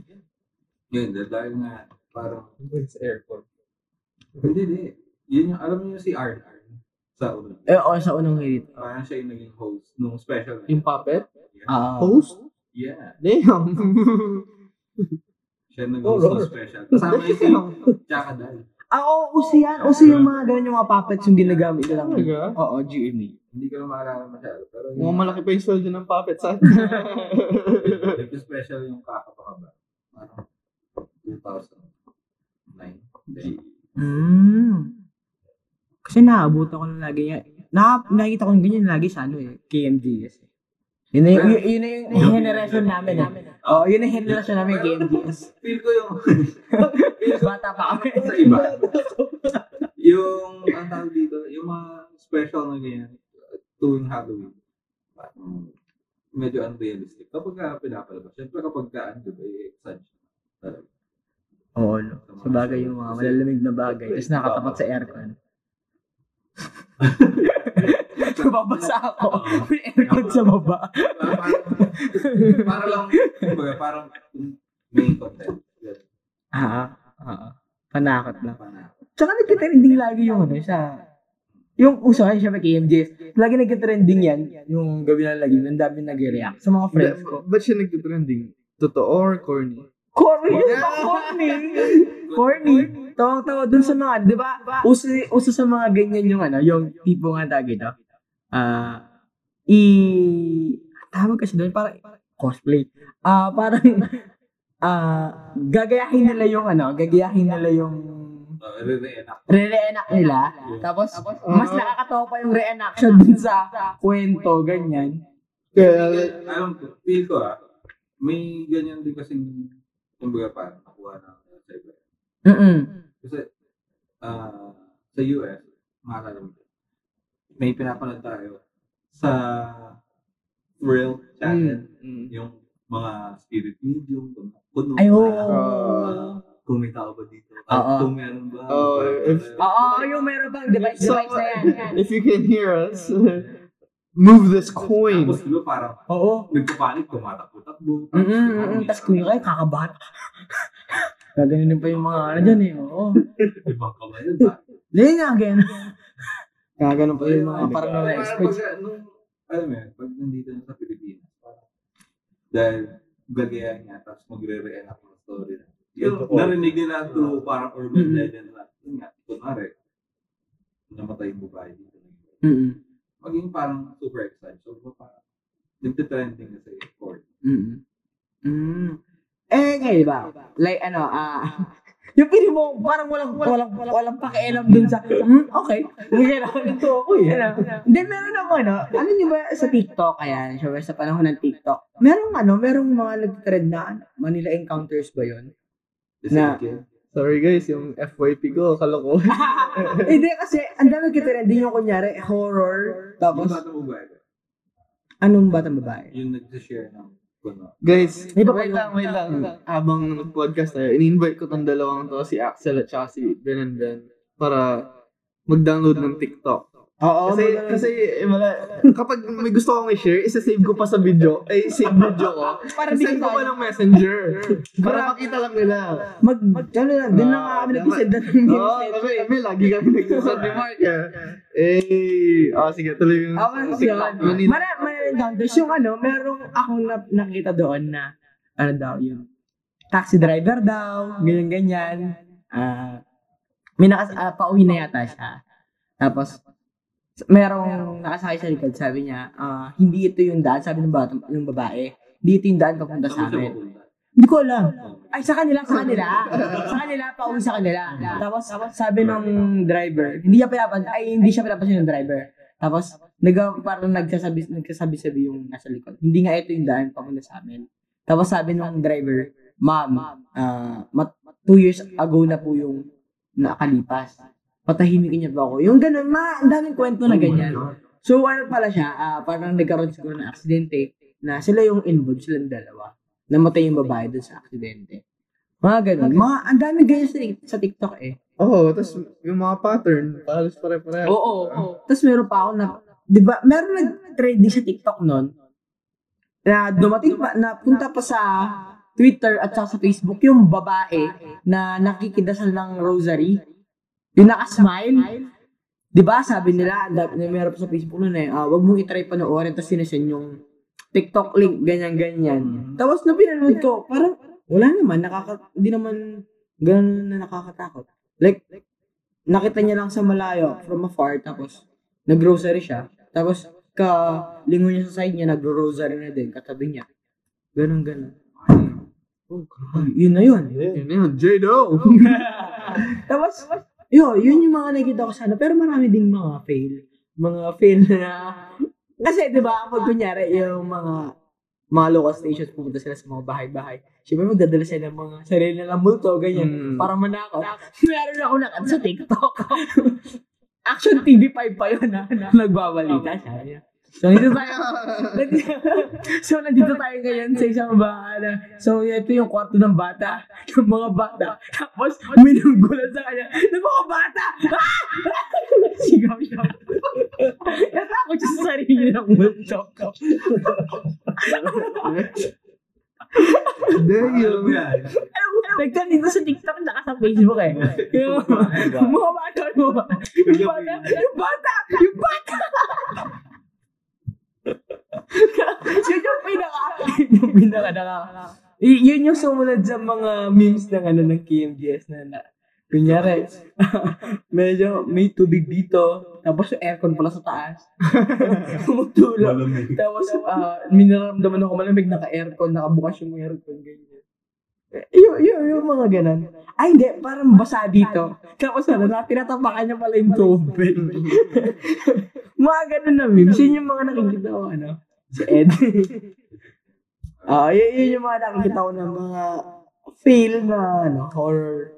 Yun, dahil nga, parang, sa airport. hindi, hindi. Yun yung, alam yung si Art Art sa una. Eh, o, sa unang hirit. Parang siya yung naging host nung special. na Yung yun. puppet? Yeah. Ah. Host? Yeah. Damn. Siya naging Oh, host special. Kasama yung si [LAUGHS] Chaka Dal. Ah, oo, uso yan. Uso yung mga ganun yung mga puppets yung ginagamit lang. Talaga? Oo, GME. Hindi ko na maalala masyado. Pero Mga malaki pa yung sweldo ng puppet sa Nag-special yung kakapakaba. Parang 2009. Then, Hmm. Kasi naabutan ko na lagi yan. Na, nakikita ko ng ganyan lagi sa ano eh, KMGS. Yun na yung, yun, yun na yung generation namin eh. Oo, yun na yung generation namin, KMGS. feel ko yung [LAUGHS] Bata pa kami. sa iba. yung, ang tawag dito, yung mga special na ganyan, tuwing Halloween, parang medyo unrealistic. Kapag ka pinapalabas, syempre kapag ka, ano, diba, i-exage. Talaga. Oo, no. Sa bagay yung mga malalamig na bagay. Tapos nakatapat sa aircon. [LAUGHS] Babasa ako. May aircon sa baba. Parang, parang, para lang, kumbaga, parang main content. Yan. Ah, ah. Panakot lang. Tsaka nagka-trending lagi yung ano sa... Yung uso ay syempre KMJS. Lagi nagka-trending yan. Yung gabi na lagi. Ang dami nag-react. Sa mga friends ko. Ba't siya nagtitrending? Totoo or corny? Corny yun ba? Corny. [LAUGHS] Corny. Tawang-tawa dun sa mga, di ba? Uso, uso sa mga ganyan yung ano, yung tipo nga tawag ito. Ah, i... Tawag kasi doon, parang cosplay. Ah, parang, [LAUGHS] ah, gagayahin nila yung ano, gagayahin nila yung Uh, re-reenact. re-reenact nila. Tapos, mas nakakatawa pa yung reenaction dun sa kwento, ganyan. Kaya, Alam ko, feel ko ah, may ganyan din kasi kumbaga parang nakuha na sa iba. Mm-mm. Kasi ah, sa US, maalala mo, may pinapanood tayo sa Thrill Channel, Mm. yung mga spirit medium, kung kuno, Ay, oo. ah, kung may tao ba dito, at kung meron ba, Oo, parang- if- Oo, yung meron bang device, So, device na yan. [LAUGHS] if you can hear us, move this coin. Tapos diba parang Oo. nagpapanik, tumatakbo-takbo. Mm mm Tapos kung kayo, kakabahan. [LAUGHS] Gaganin pa yung mga ano dyan eh. Oo. [LAUGHS] Ibang kamay yun ba? Hindi nga, ganyan. [LAUGHS] Gaganon pa yung mga parang nung, alam mo yun, pag nandito na sa Pilipinas, dahil gagayan niya, tapos magre-reenact ng story na. Yung narinig nila through parang urban legend na, yun nga, kunwari, namatay yung babae dito. Mm Maging parang super excited. So, parang, nagtitrending na sa court. mm Mm. Eh, ngayon ba? Like, ano, ah, [LAUGHS] yung pili mo, parang walang, walang, walang pakialam dun sa, hmm, okay. Hindi kailangan [LAUGHS] ito ako eh. Hindi, meron ako, ano, ano nyo ba sa TikTok, ayan, syempre sa panahon ng TikTok, merong, ano, merong mga nag-trend na, ano, Manila Encounters ba yun? Na- Sorry guys, yung FYP ko, kalokohan. [LAUGHS] Hindi, kasi, ang dami kitrending yung kunyari, horror, Tapos, yung bata mo ba? anong batang babae? Yung nag-share ng, kuno. Guys, wait lang, wait lang. Habang nag-podcast tayo, in-invite ko tong dalawang to, si Axel at saka si Ben and Ben, para mag-download ng TikTok. Oo, Kasi, mag- kasi, eh, wala, kapag may gusto akong i-share, isa-save ko pa sa video, ay, save video ko. Para di ko pa ng messenger. para makita lang nila. mag, mag, ano na, din na nga kami nag-isend na ng Oo, kami, kami, lagi kami nagsasad [LAUGHS] ni Mark. eh. Eh, ah, sige, tuloy yung Ako yun. Manila. Mara, mara encounters. Yung ano, merong akong na, nakita doon na, ano daw, yun. Taxi driver daw, ganyan-ganyan. Ah, may nakas, ah, pauwi na yata siya. Tapos, merong nakasakay sa likod, sabi niya, ah, hindi ito yung daan, sabi ng, bata, yung babae, hindi ito yung daan papunta sa amin. Hindi ko alam. Ay, sa kanila, sa kanila. sa kanila, pauwi sa kanila. Tapos, sabi nung driver, hindi siya pinapansin, ay, hindi siya pinapansin ng driver. Tapos, nag, parang nagsasabi, nagsasabi-sabi yung nasa likod. Hindi nga ito yung daan papunta sa amin. Tapos sabi nung driver, ma'am, ah, mat- two years ago na po yung nakalipas. Patahimikin niya ba ako? Yung ganun, ma, ang daming kwento na ganyan. So, ano pala siya, ah, parang nagkaroon siguro ng aksidente na sila yung involved, silang dalawa. Namatay yung babae dun sa aksidente. Mga ganun. Mga, ang dami ganyan sa, sa TikTok eh. Oo, tapos yung mga pattern, halos pare-pare. Oo, oo. Tapos meron pa ako na, di ba, meron nag-trending sa TikTok nun, na dumating pa, na punta pa sa Twitter at sa Facebook yung babae na nakikidasal ng rosary. Yung nakasmile. Di ba, sabi nila, meron pa sa Facebook nun eh, ah, wag mong itry panoorin, tapos sinasend yung TikTok link, ganyan-ganyan. Tapos na pinanood ko, parang, wala naman, nakaka, hindi naman, ganun na nakakatakot. Like, nakita niya lang sa malayo, from afar, tapos, nag-grocery siya. Tapos, ka, lingon niya sa side niya, nag-rosary na din, katabi niya. Ganun, ganun. Oh, yun na yun. Yun na yun, J-Do! [LAUGHS] Tapos, yun, yun yung mga nakikita ko sana. Pero marami ding mga fail. Mga fail na, kasi di ba, pag kunyari, yung mga mga local stations, pupunta sila sa mga bahay-bahay. Siyempre, magdadala sila ng mga sarili nilang multo, ganyan. Mm. Parang manakaw. Meron ako nakita sa TikTok. [LAUGHS] Action TV5 pa yun, ha, na nagbabalita siya. So, nandito tayo. [LAUGHS] [LAUGHS] so, nandito tayo ngayon sa isang bahay na, so, ito yung kwarto ng bata, [LAUGHS] ng mga bata. Tapos, minunggulan sa kanya, ng mga bata! Ah! Sigaw siya. Natakot siya sa sarili ng multo. Damn! Alam mo yan. Nagtan dito sa TikTok, naka sa Facebook eh. Yung mga bata, yung bata, yung bata, yung bata, yung bata! [LAUGHS] yun yung pinaka, yung pinaka naka, Y- yun yung sumunod sa mga memes ng ano ng KMGS na na. Kunyari, [LAUGHS] medyo may tubig dito, tapos yung aircon pala sa taas. [LAUGHS] Tumutulog. Tapos, ah, minaramdaman ako malamig, naka-aircon, nakabukas yung aircon, ganyan. Eh, Yung, yung, yung mga ganon. Ay, hindi, parang basa dito. Tapos ano, na, tinatapakan niya pala yung tubig. mga ganon na memes. Yun yung mga nakikita ko, ano, si Ed. [LAUGHS] Ah, yun, yun yung mga nakikita ko ng mga fail na, ano, horror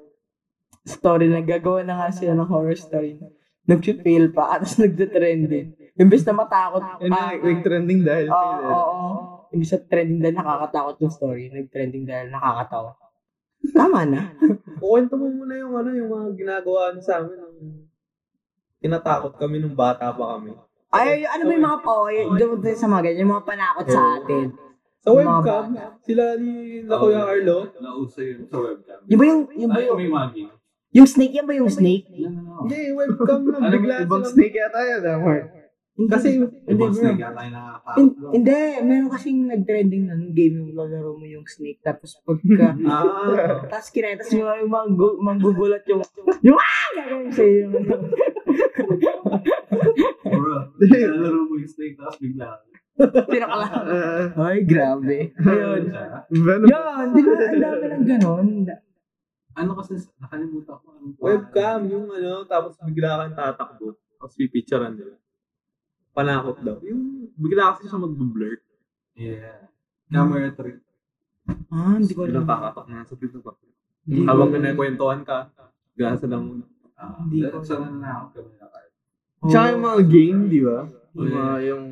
story na gagawa na nga sila ng horror story. Nag-fail pa, [LAUGHS] tapos nagda-trending. Imbes na matakot, Yun na, nag-trending dahil Oo, sila. oo, oo. Imbis sa trending dahil nakakatakot yung story, nag-trending dahil nakakatawa. Tama na. [LAUGHS] Kukwento mo muna yung ano, yung mga ginagawa niyo sa amin. Ng... Tinatakot kami nung bata pa kami. Ay, ano ba yung mga po, doon tayo sa mga ganyan, yung mga panakot sa atin. Sa webcam, sila ni na Kuya Arlo. Nauso yun sa webcam. Yung ba yung, yung ba yung, yung snake, yan ba yung snake? Hindi, webcam lang. Bigla Ibang snake yata yun, ah, Mark. Kasi, hindi, bro. snake yata yung Hindi, meron kasing nag-trending na nung game yung lalaro mo yung snake tapos pagka [LAUGHS] ah, tapos kinetas mo yung manggu- manggugulat yung yung ah! Gagawin sa'yo yung Bro, nalaro mo yung snake tapos bigla. pinakala. Ah, Ay, grabe. Ayun. Venom. Yan, di ba ang dami ng ganon? Ano kasi, nakalimutan ko. Ano, webcam, yung ano, tapos bigla kang tatakbo. Tapos pipicturean nila. Panakot daw. Yung, bigla kasi siya mag-blur. Yeah. Camera trick. Ah, hindi ko alam. kakatak na sa pinto ba? Hindi ko Habang alam. pinakwentuhan ka, bigla sila muna. Ah, Hindi ko- Sana na ako card. Tsaka yung mga game, di ba? Oh, Yung, yeah. mga- yung,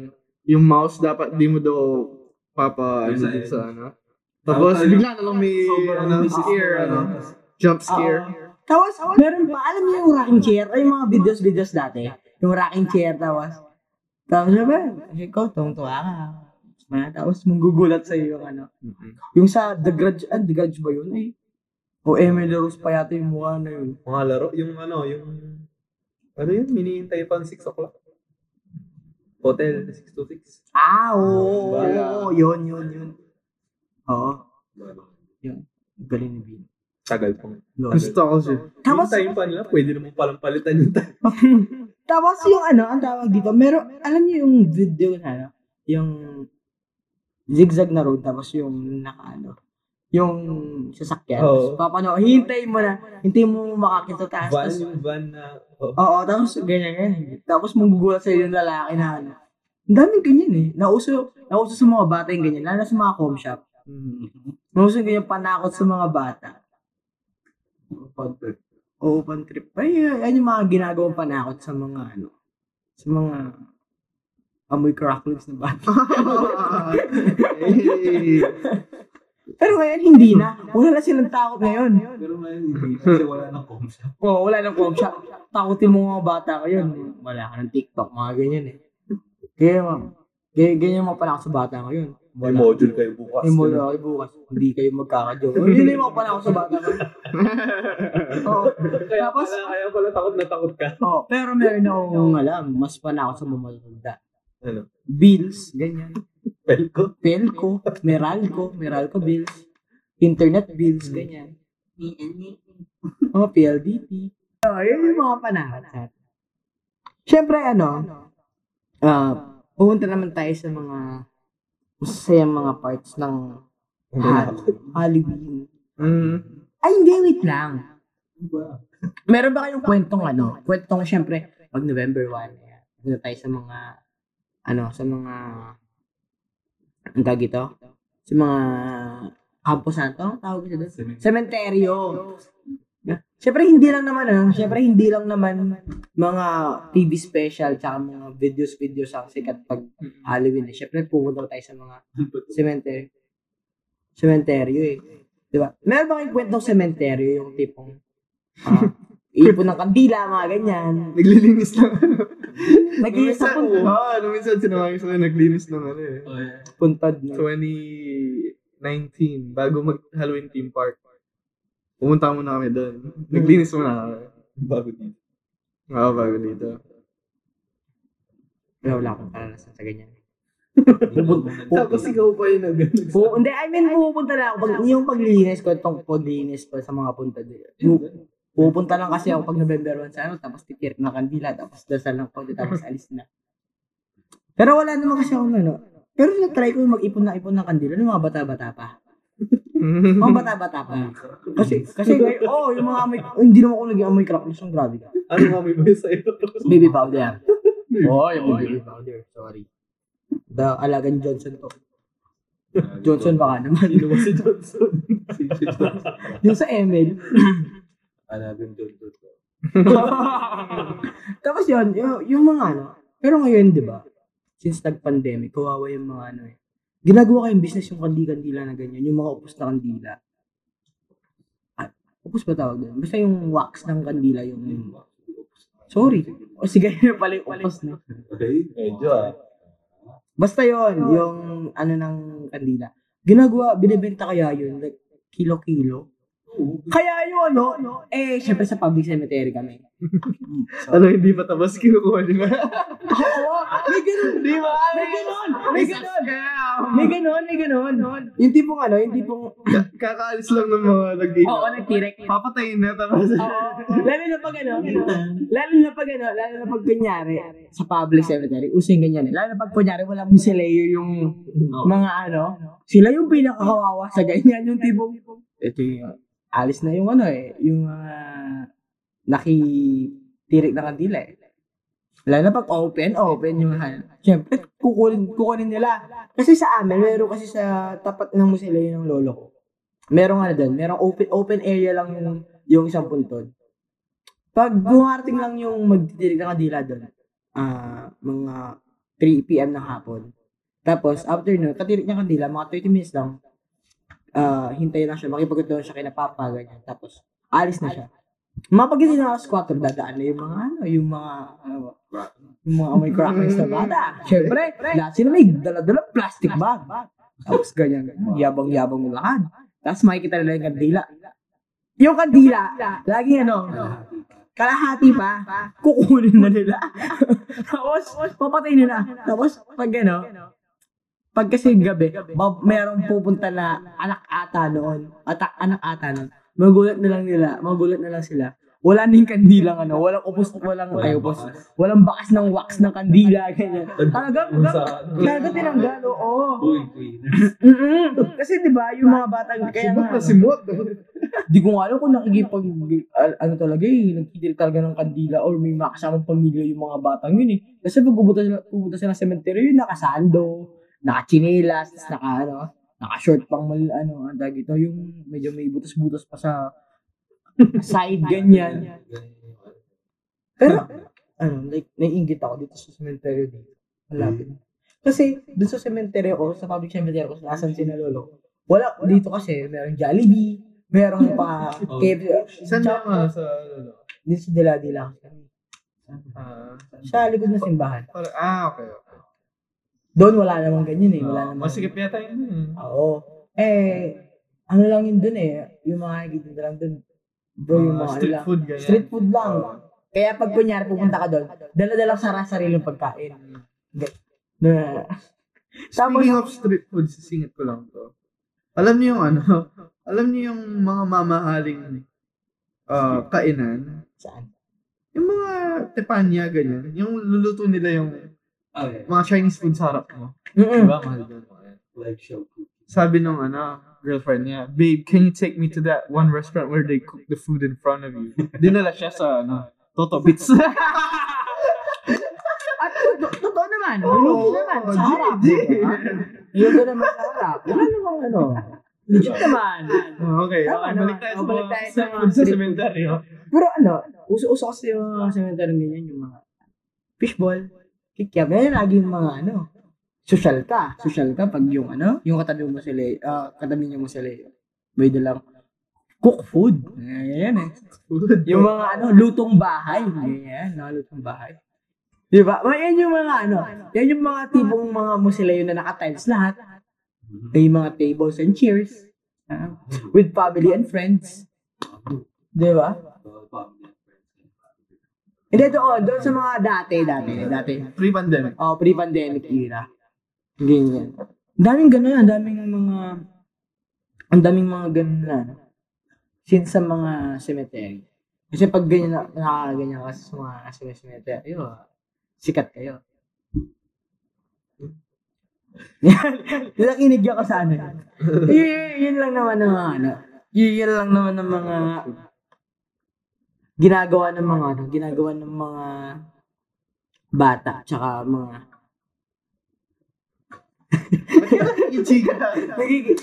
yung mouse dapat di mo daw papa ano Sa ano. Tapos bigla na lang may Sobrang ano, scare, na, ano, ano. jump scare. Tapos, meron pa, alam niyo yung rocking chair? Ay, yung mga videos-videos dati. Yung rocking chair, tapos, tapos na ba? Kasi ko, tungtuwa ka. Ah, Tapos, manggugulat sa'yo yung ano. Yung sa The Grudge, ah, The Grudge ba yun? Ay, o Emily Rose pa yata yung mukha na yun. Mga laro, yung ano, yung, ano yun, hinihintay pa ng 6 o'clock. Hotel 626. Ah, oo, Bala. oo, yun, yun, yun. Oo, galing ni Vin. Tagal pa. Gusto ko siya. Tapos, Yung time pa nila, pwede naman palang palitan yung time. [LAUGHS] Tapos yung ano, ang tawag dito, meron, alam niyo yung video na ano, yung zigzag na road, tapos yung naka ano, yung sasakyan. Oo. Oh. Papano, hintay mo na, hintay mo makakita taas. Van, Tapos, yung van na, oh, oo, tapos ganyan, ganyan. Tapos manggugulat sa'yo yung lalaki na ano. Ang dami ganyan eh. Nauso, nauso sa mga bata yung ganyan, lalo na sa mga home shop. Nauso yung ganyan panakot sa mga bata. Fun trip. Oo, pan trip. Ay, yan yung mga ginagawang panakot sa mga ano, sa mga amoy cracklings na bata. hey. [LAUGHS] Pero ngayon, hindi na. Wala na silang takot ngayon. Pero ngayon, hindi. Kasi wala nang com shop. Oo, wala nang com shop. Takutin mo mga bata ngayon. Wala ka ng TikTok, mga ganyan eh. Kaya, ma'am, kaya ganyan mga panakot sa bata ngayon. May module kayo bukas. May model kayo bukas. Hindi kayo magkakajoke. Hindi na yung mga panakot sa bata ngayon. [LAUGHS] Oo. Kaya Tapos, pala, kaya pala takot na takot ka. Oo, pero meron akong alam, mas panakot sa mga matanda. Ano? Bills, ganyan. Pelko. Pelco, Meralco, Meralco bills, internet bills, ganyan. [LAUGHS] Oh, PLDT. Oh, yun yung mga panahon sa atin. Siyempre, ano, ah, pupunta naman tayo sa mga masasayang mga parts ng Hall- Halloween. Mm. Ay, hindi, wait lang. Meron ba kayong kwentong ano? Kwentong, siyempre, pag November 1, ayan, punta tayo sa mga, ano, sa mga, ang tawag ito? Sa mga Campo Santo, ang tawag ito doon? Sementeryo. Siyempre, hindi lang naman, ano, siyempre, hindi lang naman mga TV special, tsaka mga videos-videos ang sikat pag Halloween. Eh. Siyempre, pupunta tayo sa mga cemetery. Cementeryo eh. Di ba? Meron ba kayong kwentong cementeryo yung tipong ah, [LAUGHS] ipon ng kandila, mga ganyan. Naglilinis lang. Nag-iisa Nung minsan- Oo, nung minsan sinamahin ko naglinis ng ano eh. Oh, yeah. puntad na. 2019, bago mag-Halloween theme park. Pumunta muna kami doon. Naglinis muna kami. Bago dito. Oo, bago dito. Wala, wala akong karanasan sa ganyan. Tapos ikaw pa yung nag Po, hindi, I mean, pupunta lang ako. Pag, yung paglinis ko, itong paglinis ko sa mga punta dito. Pu- Pupunta lang kasi ako pag November 1 sa ano, tapos titirik na kandila, tapos dasal lang konti, tapos alis na. Pero wala naman kasi akong ano. Pero na-try ko yung mag-ipon na ipon ng kandila, yung mga bata-bata pa. Mga bata-bata pa. Kasi, kasi, oh, yung mga amoy, oh, hindi naman ako naging amoy crackers, yung grabe ka. Ano nga may ba sa'yo? Baby powder. Oo, [LAUGHS] oh, yung baby powder, sorry. The Alagan Johnson to. Johnson baka naman. Sino ba si Johnson? [LAUGHS] yung sa ML. Alagang John Doe. Tapos yun, yung, yung mga ano. Pero ngayon, di ba? Since nag-pandemic, kawawa yung mga ano eh. Ginagawa kayong business yung kandi-kandila na ganyan. Yung mga upos na kandila. Ah, upos ba tawag doon? Basta yung wax ng kandila yung... Sorry. O sige, [LAUGHS] yun pala yung upos na. Okay? Medyo ah. Basta yon yung ano ng kandila. Ginagawa, binibenta kaya yun, like, kilo-kilo. Kaya yung ano, eh, syempre sa public cemetery kami. Ano, hindi pa tapos kinukuha nila. Oo, may ganun. Di ba? May ganun. May ganun. May ganun, may ganun. Yung tipong ano, yung tipong, [LAUGHS] Kakaalis lang ng mga nag-inom. oo, nagtirek. Papatayin na tapos. Oo. Lalo na pag ano, lalo na pag ano, lalo na pag kunyari, sa public cemetery, using ganyan eh. Lalo na pag kunyari, walang miscellaneous yung mga ano, sila yung pinakakawawa sa ganyan, yung tipong, ito yung, alis na yung ano eh, yung uh, nakitirik na kandila eh. Lalo na pag open, open yung hand. Siyempre, kukunin, kukunin nila. Kasi sa amin, meron kasi sa tapat ng museo ng lolo ko. Merong ano doon, merong open open area lang yung, yung isang puntod. Pag dumarating lang yung magtitirik ng kandila doon, ah mga 3 p.m. ng hapon. Tapos, after nun, katirik niya kandila, mga 30 minutes lang, ah hintayin lang siya, makipagkwentuhan siya kay na papa, ganyan. Tapos, alis na siya. Mga pagdating ng alas 4, dadaan na yung mga ano, yung mga, ano yung mga amoy crackers na bata. Siyempre, lahat sila may dala-dala plastic bag. Tapos ganyan, ganyan. Yabang-yabang mo lakad. Tapos makikita nila yung kandila. Yung kandila, lagi ano, kalahati pa, kukunin na nila. [LAUGHS] Tapos, papatay nila. Tapos, pag ano, pag kasi gabi, ba, merong pupunta na anak ata noon, at anak ata noon, magulat na lang nila, magulat na lang sila. Wala ning kandilang ano, walang upos, walang, ay upos, walang bakas ng wax ng kandila, ganyan. Talaga, talaga tinanggal, oo. Uy. Mm-mm. Kasi di ba yung mga batang, kaya Simot nga, na simot. di ko nga alam kung nakikipag, al- ano talaga eh, nagtitil talaga ng kandila or may makasamang pamilya yung mga batang yun eh. Kasi pag pupunta sila, pupunta sila sa cemetery, yun nakasando, nakachinelas, tapos naka, ano, naka-short pang mal, ano, ang tawag ito, yung medyo may butas-butas pa sa side, [LAUGHS] ganyan. Pero, ano, like, naiingit ako dito sa cemetery dito. Malapit. Kasi, dun sa cemetery ako, sa public cemetery ako, sa Asan Sinalolo, wala, dito kasi, meron Jollibee, meron pa [LAUGHS] KFC. Saan na sa ano? Dito sa Dila-Dila. Ah, Sa likod ng simbahan. ah, okay. Doon wala namang ganyan eh. Wala namang... Masikip yata yun. eh. Oo. Eh, ano lang yun dun eh. Yung mga nakikita lang dun. Bro, yung Mga ano street lang. food, ganyan. Street food lang. Kaya pag kunyari pupunta ka doon, dala-dala sa sariling pagkain. Ga- Na, [LAUGHS] Speaking of street food, sisingit ko lang to. Alam niyo yung ano, [LAUGHS] alam niyo yung mga mamahaling ah, kainan, saan? yung mga tepanya, ganyan, yung luluto nila yung Okay. mga Chinese food sa harap mo. Mm-mm. Diba? Mahal doon. Live show. Sabi nung ano, girlfriend niya, babe, can you take me to that one restaurant where they cook the food in front of you? [LAUGHS] Dinala siya sa ano, Toto Bits. [LAUGHS] At to- totoo naman, luto naman sa harap. [LAUGHS] Luto naman sa harap. Wala namang ano. Legit naman. okay, Tama okay, naman. balik tayo sa O, balik mga tayo sa mga. Pero ano, uso-uso kasi yung mga cemetery ganyan, yung mga fishball, kikyam. Yan lagi yung mga ano, social ka. Social ka pag yung ano, yung katabi mo sila, ah katabi niyo mo sila, may dalang cook food. Yan eh. Yung mga ano, lutong bahay. Yan, mga lutong bahay. Di ba? Yan yung mga ano, yan yung mga tipong mga muselayo na naka-tiles lahat. May mga tables and chairs. ah, with family and friends. Di ba? Hindi, doon. Doon sa mga dati, dati, dati. Pre-pandemic. Oh, pre-pandemic era. Ganyan. Ang daming ganun, ang daming mga, ang daming mga ganun na, ano, since sa mga cemetery. Kasi pag ganyan, na- nakakaganyan ka sa mga cemetery, oh, sikat kayo. [LAUGHS] Yan, nakinig ako sa ano. Y- yun lang naman ng mga ano. Yun lang naman ng mga ginagawa ng mga ano, ginagawa ng mga bata, tsaka mga Ichiga. nagiging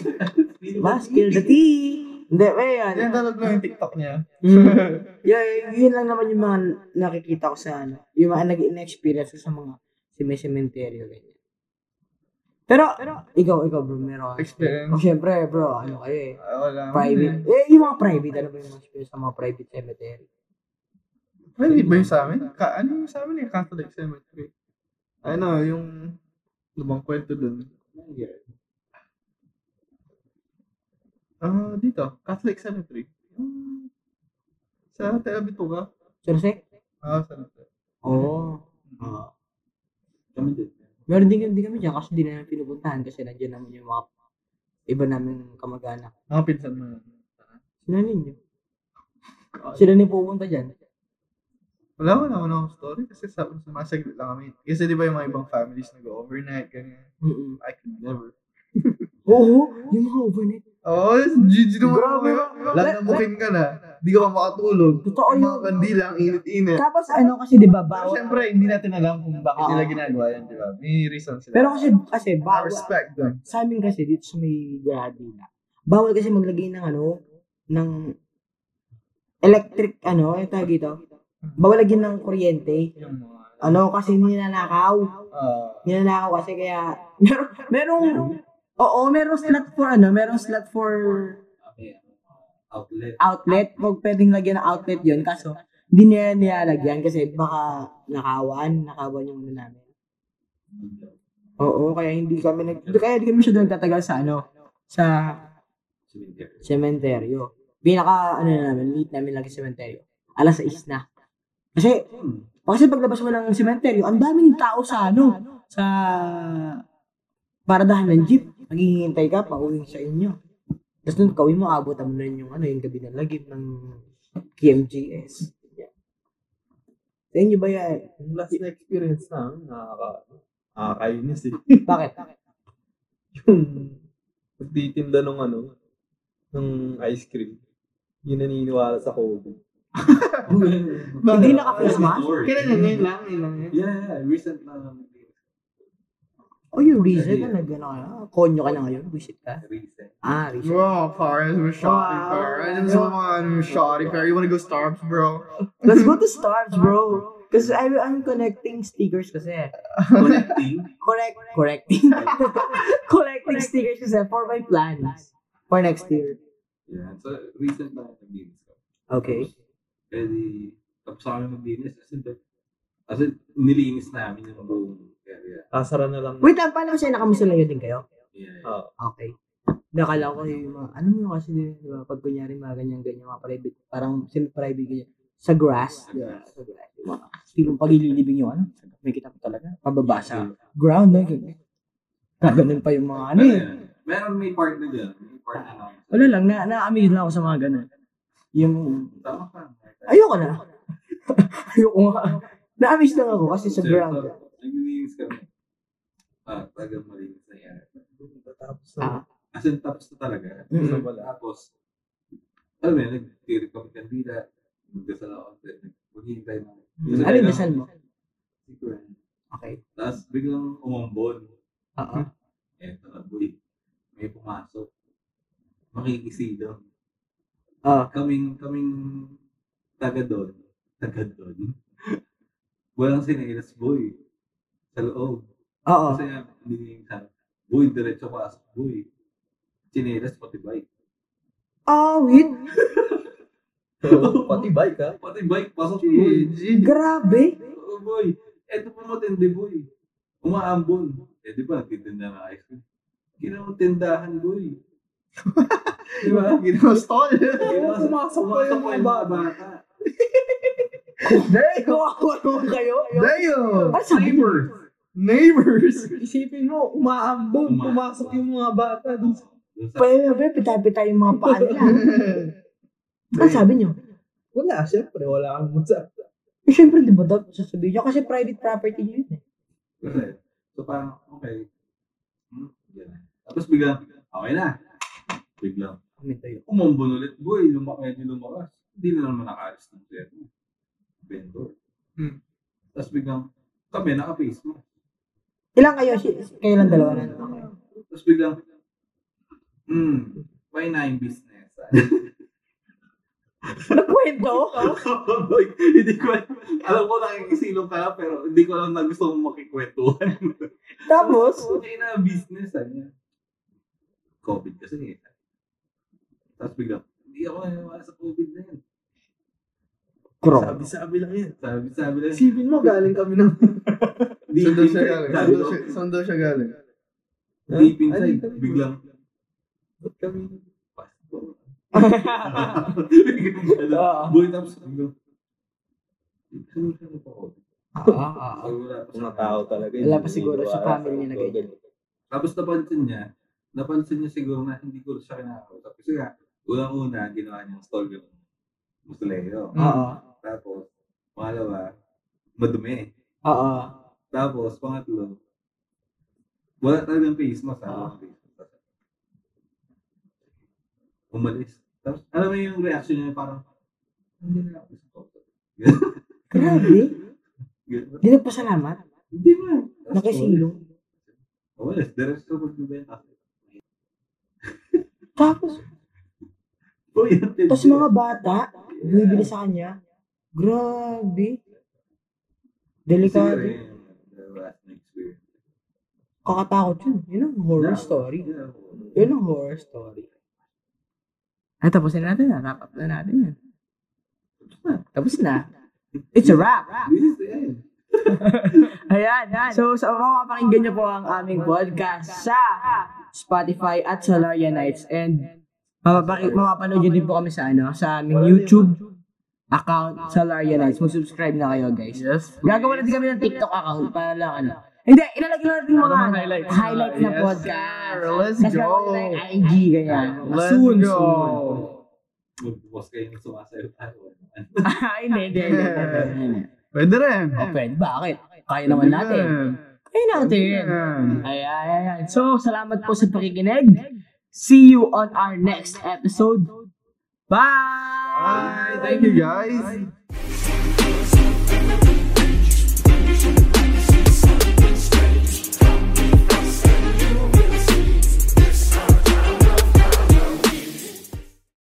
Mas kill the tea. Hindi, eh, yan. Yan talog lang yung TikTok niya. Mm. [LAUGHS] yeah, yun lang naman yung mga nakikita ko sa ano, yung mga nag-experience ko sa mga cemetery ganyan. Pero, ikaw, ikaw bro, meron. Experience. Oh, syempre, bro, ano kayo eh. Ah, wala. Private. Eh, yung mga private, ano ba yung mga experience sa mga private cemetery? Private ba yung sa amin? Ka ano yung sa amin yung Catholic Cemetery? Ano, yung lumang kwento dun. Ah, dito, Catholic Cemetery. Yung sa Tel Aviv ka? Seriously? Ah, sa Oo. Oh. Kami din. Meron din, din kami dyan kasi di na namin pinupuntahan kasi nandiyan naman yung mga iba namin kamag-anak. Mga pinsan mo. Sila ninyo. Sila na pupunta dyan. Wala, wala, wala akong story kasi sa sumasaglit lang kami. Kasi di ba yung mga ibang families nag-overnight, ganyan. Mm-mm. I could never. [LAUGHS] Oo, yung mga overnight. Oo, oh, GG naman ako. Lalamukin ka na. Di ka pa makatulog. Totoo Yung yun. mga kandila, ang init-init. Tapos ano kasi 'di ba bawal. syempre, hindi natin alam kung bakit nila ginagawa yan, di ba? May reason sila. Pero kasi kasi I bawal. respect them. Sa amin kasi dito sa may Gradina. Bawal kasi maglagay ng ano ng electric ano, yung tawag dito. Bawal lagyan ng kuryente. Yung mga... Ano kasi ninanakaw. ah, Ninanakaw kasi kaya meron merong Oo, merong slot for ano, merong slot for Okay, outlet. outlet. Huwag pwedeng lagyan ng outlet yon kaso hindi niya nilalagyan kasi baka nakawan, nakawan yung ano namin. Oo, kaya hindi kami nag kaya hindi kami siya nagtatagal sa ano sa Cemetery. sementeryo. Pinaka ano na namin, late namin lagi sementeryo. Alas 6 na. Kasi Hmm. kasi paglabas mo ng sementeryo, ang daming tao sa ano, sa paradahan ng jeep. Maghihintay ka pa uwi sa inyo. Tapos nung kawin mo, abot mo na yung ano, yung gabi ng lagim ng KMGS. Yeah. Sa inyo ba yan? Yung last na experience namin, nakaka, nakakainis eh. [LAUGHS] Bakit? yung nagtitinda ng ano, ng ice cream. Yung naniniwala sa COVID. [LAUGHS] Hindi naka-face mask? Kailan yan? Ngayon lang? Ngayon lang yan? Yeah, yeah, recent na O yung reason ka nag ano, ka, konyo ka na ngayon, visit ka. recent. Ah, reason. Wow, Paris, we're shopping, Wow. bro. And then some um, shopping, bro. You wanna go Starbucks, bro? Let's go to Stars, bro. Kasi I'm, I'm connecting stickers kasi. Connecting. Correct, correcting. [LAUGHS] collecting stickers kasi for my plans. For next year. Yeah, so recent na naglinis ko. Okay. Kaya di, tapos sa amin maglinis. As in, as in, nilinis namin yung buong area. Kasara na lang. Wait, lang, paano kasi nakamusulayo din kayo? Yeah. Ah, Okay. Nakala ko yung mga, ano mo kasi, di ba, pag kunyari mga ganyan-ganyan, mga private, parang semi-private ganyan, sa grass, ba, sa grass, tipong pagililibing yung ano, may kita ko talaga, pababa sa ground, no? Gaganon pa yung mga ano eh. Meron may part na dyan. May part na lang. Wala lang, na, na-amaze lang ako sa mga ganun. Yung, Tama ka. Ayoko na. [LAUGHS] ayoko nga. Na-amaze lang ako kasi sa ground. Naglilinis kami. Ah, talagang malinis na yan. tapos Ah. na. As in, tapos na talaga. Mm. So, wala. Tapos, alam mo yun, nag-tirit kami kandila. Magdasal ako. Maghihintay na. Ano yung dasal mo? Siguro. Okay. Tapos biglang umambon. Oo. [LAUGHS] Eto na, boy. May pumasok. Makikisidang. Ah. Kaming, kaming taga doon. Taga doon. Walang sinailas, boy. Sa loob. Oo. Kasi nga, hindi niya yung sabi, boy, diretso pasok, boy. Sinailas, pati bike. Ah, wait. [LAUGHS] So, pati bike ha. Pati bike, pasok, boy. Grabe. Oo, boy. Eto pa matindi, boy. Umaambon. Eh, di ba, titinda na ice cream. Ginawang tindahan, boy. [LAUGHS] di ba? Ginawa stall. Ginawa, Pumasok pa yung mga bata. Kawawa naman kayo. Ano sabi niyo? Neighbors! Isipin mo, umaambon, Uma- pumasok yung mga bata. dun sa- Pwede ba, pita-pita yung mga paa nila. [LAUGHS] Ano sabi niyo? Wala, syempre, wala kang masabi. Eh, syempre, di ba dapat sasabihin niyo? Kasi private property niyo yun eh. Kasi, so parang, okay. Hmm, ganun. Tapos biglang, okay na. Biglang, umambon ulit. Boy, medyo lumakas. Hindi na naman nakaalis ng mo. Vendor. Hmm. Tapos biglang, kami, naka-face mo. Ilan kayo? Si- Kayo lang dalawa na. Okay. Tapos biglang, hmm, why na yung business? [LAUGHS] Nagkwento? Hindi ko, alam ko nakikisilong ka pero hindi ko alam na gusto mong makikwentuhan. Tapos? Okay na business, ano. COVID kasi eh. Tapos biglang, hindi ako naniniwala sa COVID na yan. Kro. Sabi-sabi lang yan. Sabi, sabi lang, Isipin mo, galing kami ng... deep Saan daw siya galing? Saan daw siya- Saan daw siya galing? deep inside, Ano, biglang, Ba't kami? Pasko. Biglang, ano, Oo. Boy, tapos biglang, ano siya? Ah, ah, ah. Wala pa Mga tao talaga. Wala pa siguro sa family niya na ganyan. Tapos napansin niya, napansin niya siguro na hindi ko siya kinakausap. Kasi nga, unang-una, ginawa niyang stall yung musuleo. Oo. Tapos, pangalawa, madumi. Oo. Tapos, pangatlo, wala talagang face mask. Mask. Umalis. Tapos, alam mo yung reaction niya, parang, hindi na ako sa [LAUGHS] Grabe. Ganun. Di nagpasalamat. Hindi mo. Nakisilong. Umalis. Diretso ko magbibenta. Tapos, Oh, yan. tapos mga bata, bumibili sa kanya. Grabe. Delikado. Yun. Kakatakot yun. Yun ang horror story. Yun ang horror story. Ay, tapusin natin na. Wrap up na natin yan. Tapos na. It's a wrap. [LAUGHS] This is the end. [LAUGHS] Ayan. So, so makapakinggan niyo po ang aming podcast sa Spotify at Solaria Nights. And mapapaki- mapapanood niyo din po kami sa ano, sa aming YouTube account Solaria Nights. Mag-subscribe na kayo, guys. Yes. Gagawa na din kami ng TikTok account para lang ano. Hindi, ilalagay lang natin mga ano, highlights. highlights na Yes, podcast. sir. Let's Tapos go. gagawin na yung IG, ganyan. Let's soon, go. soon. Magbukas kayo ng sumasayo tayo. [LAUGHS] Ay, hindi, hindi, hindi, hindi, hindi. Pwede rin. Oh, pwede. Bakit? Kaya naman natin. Kaya natin. Ayan. Ayan, ayan. So, salamat po sa pakikinig. See you on our next episode. Bye! Bye. Thank you guys.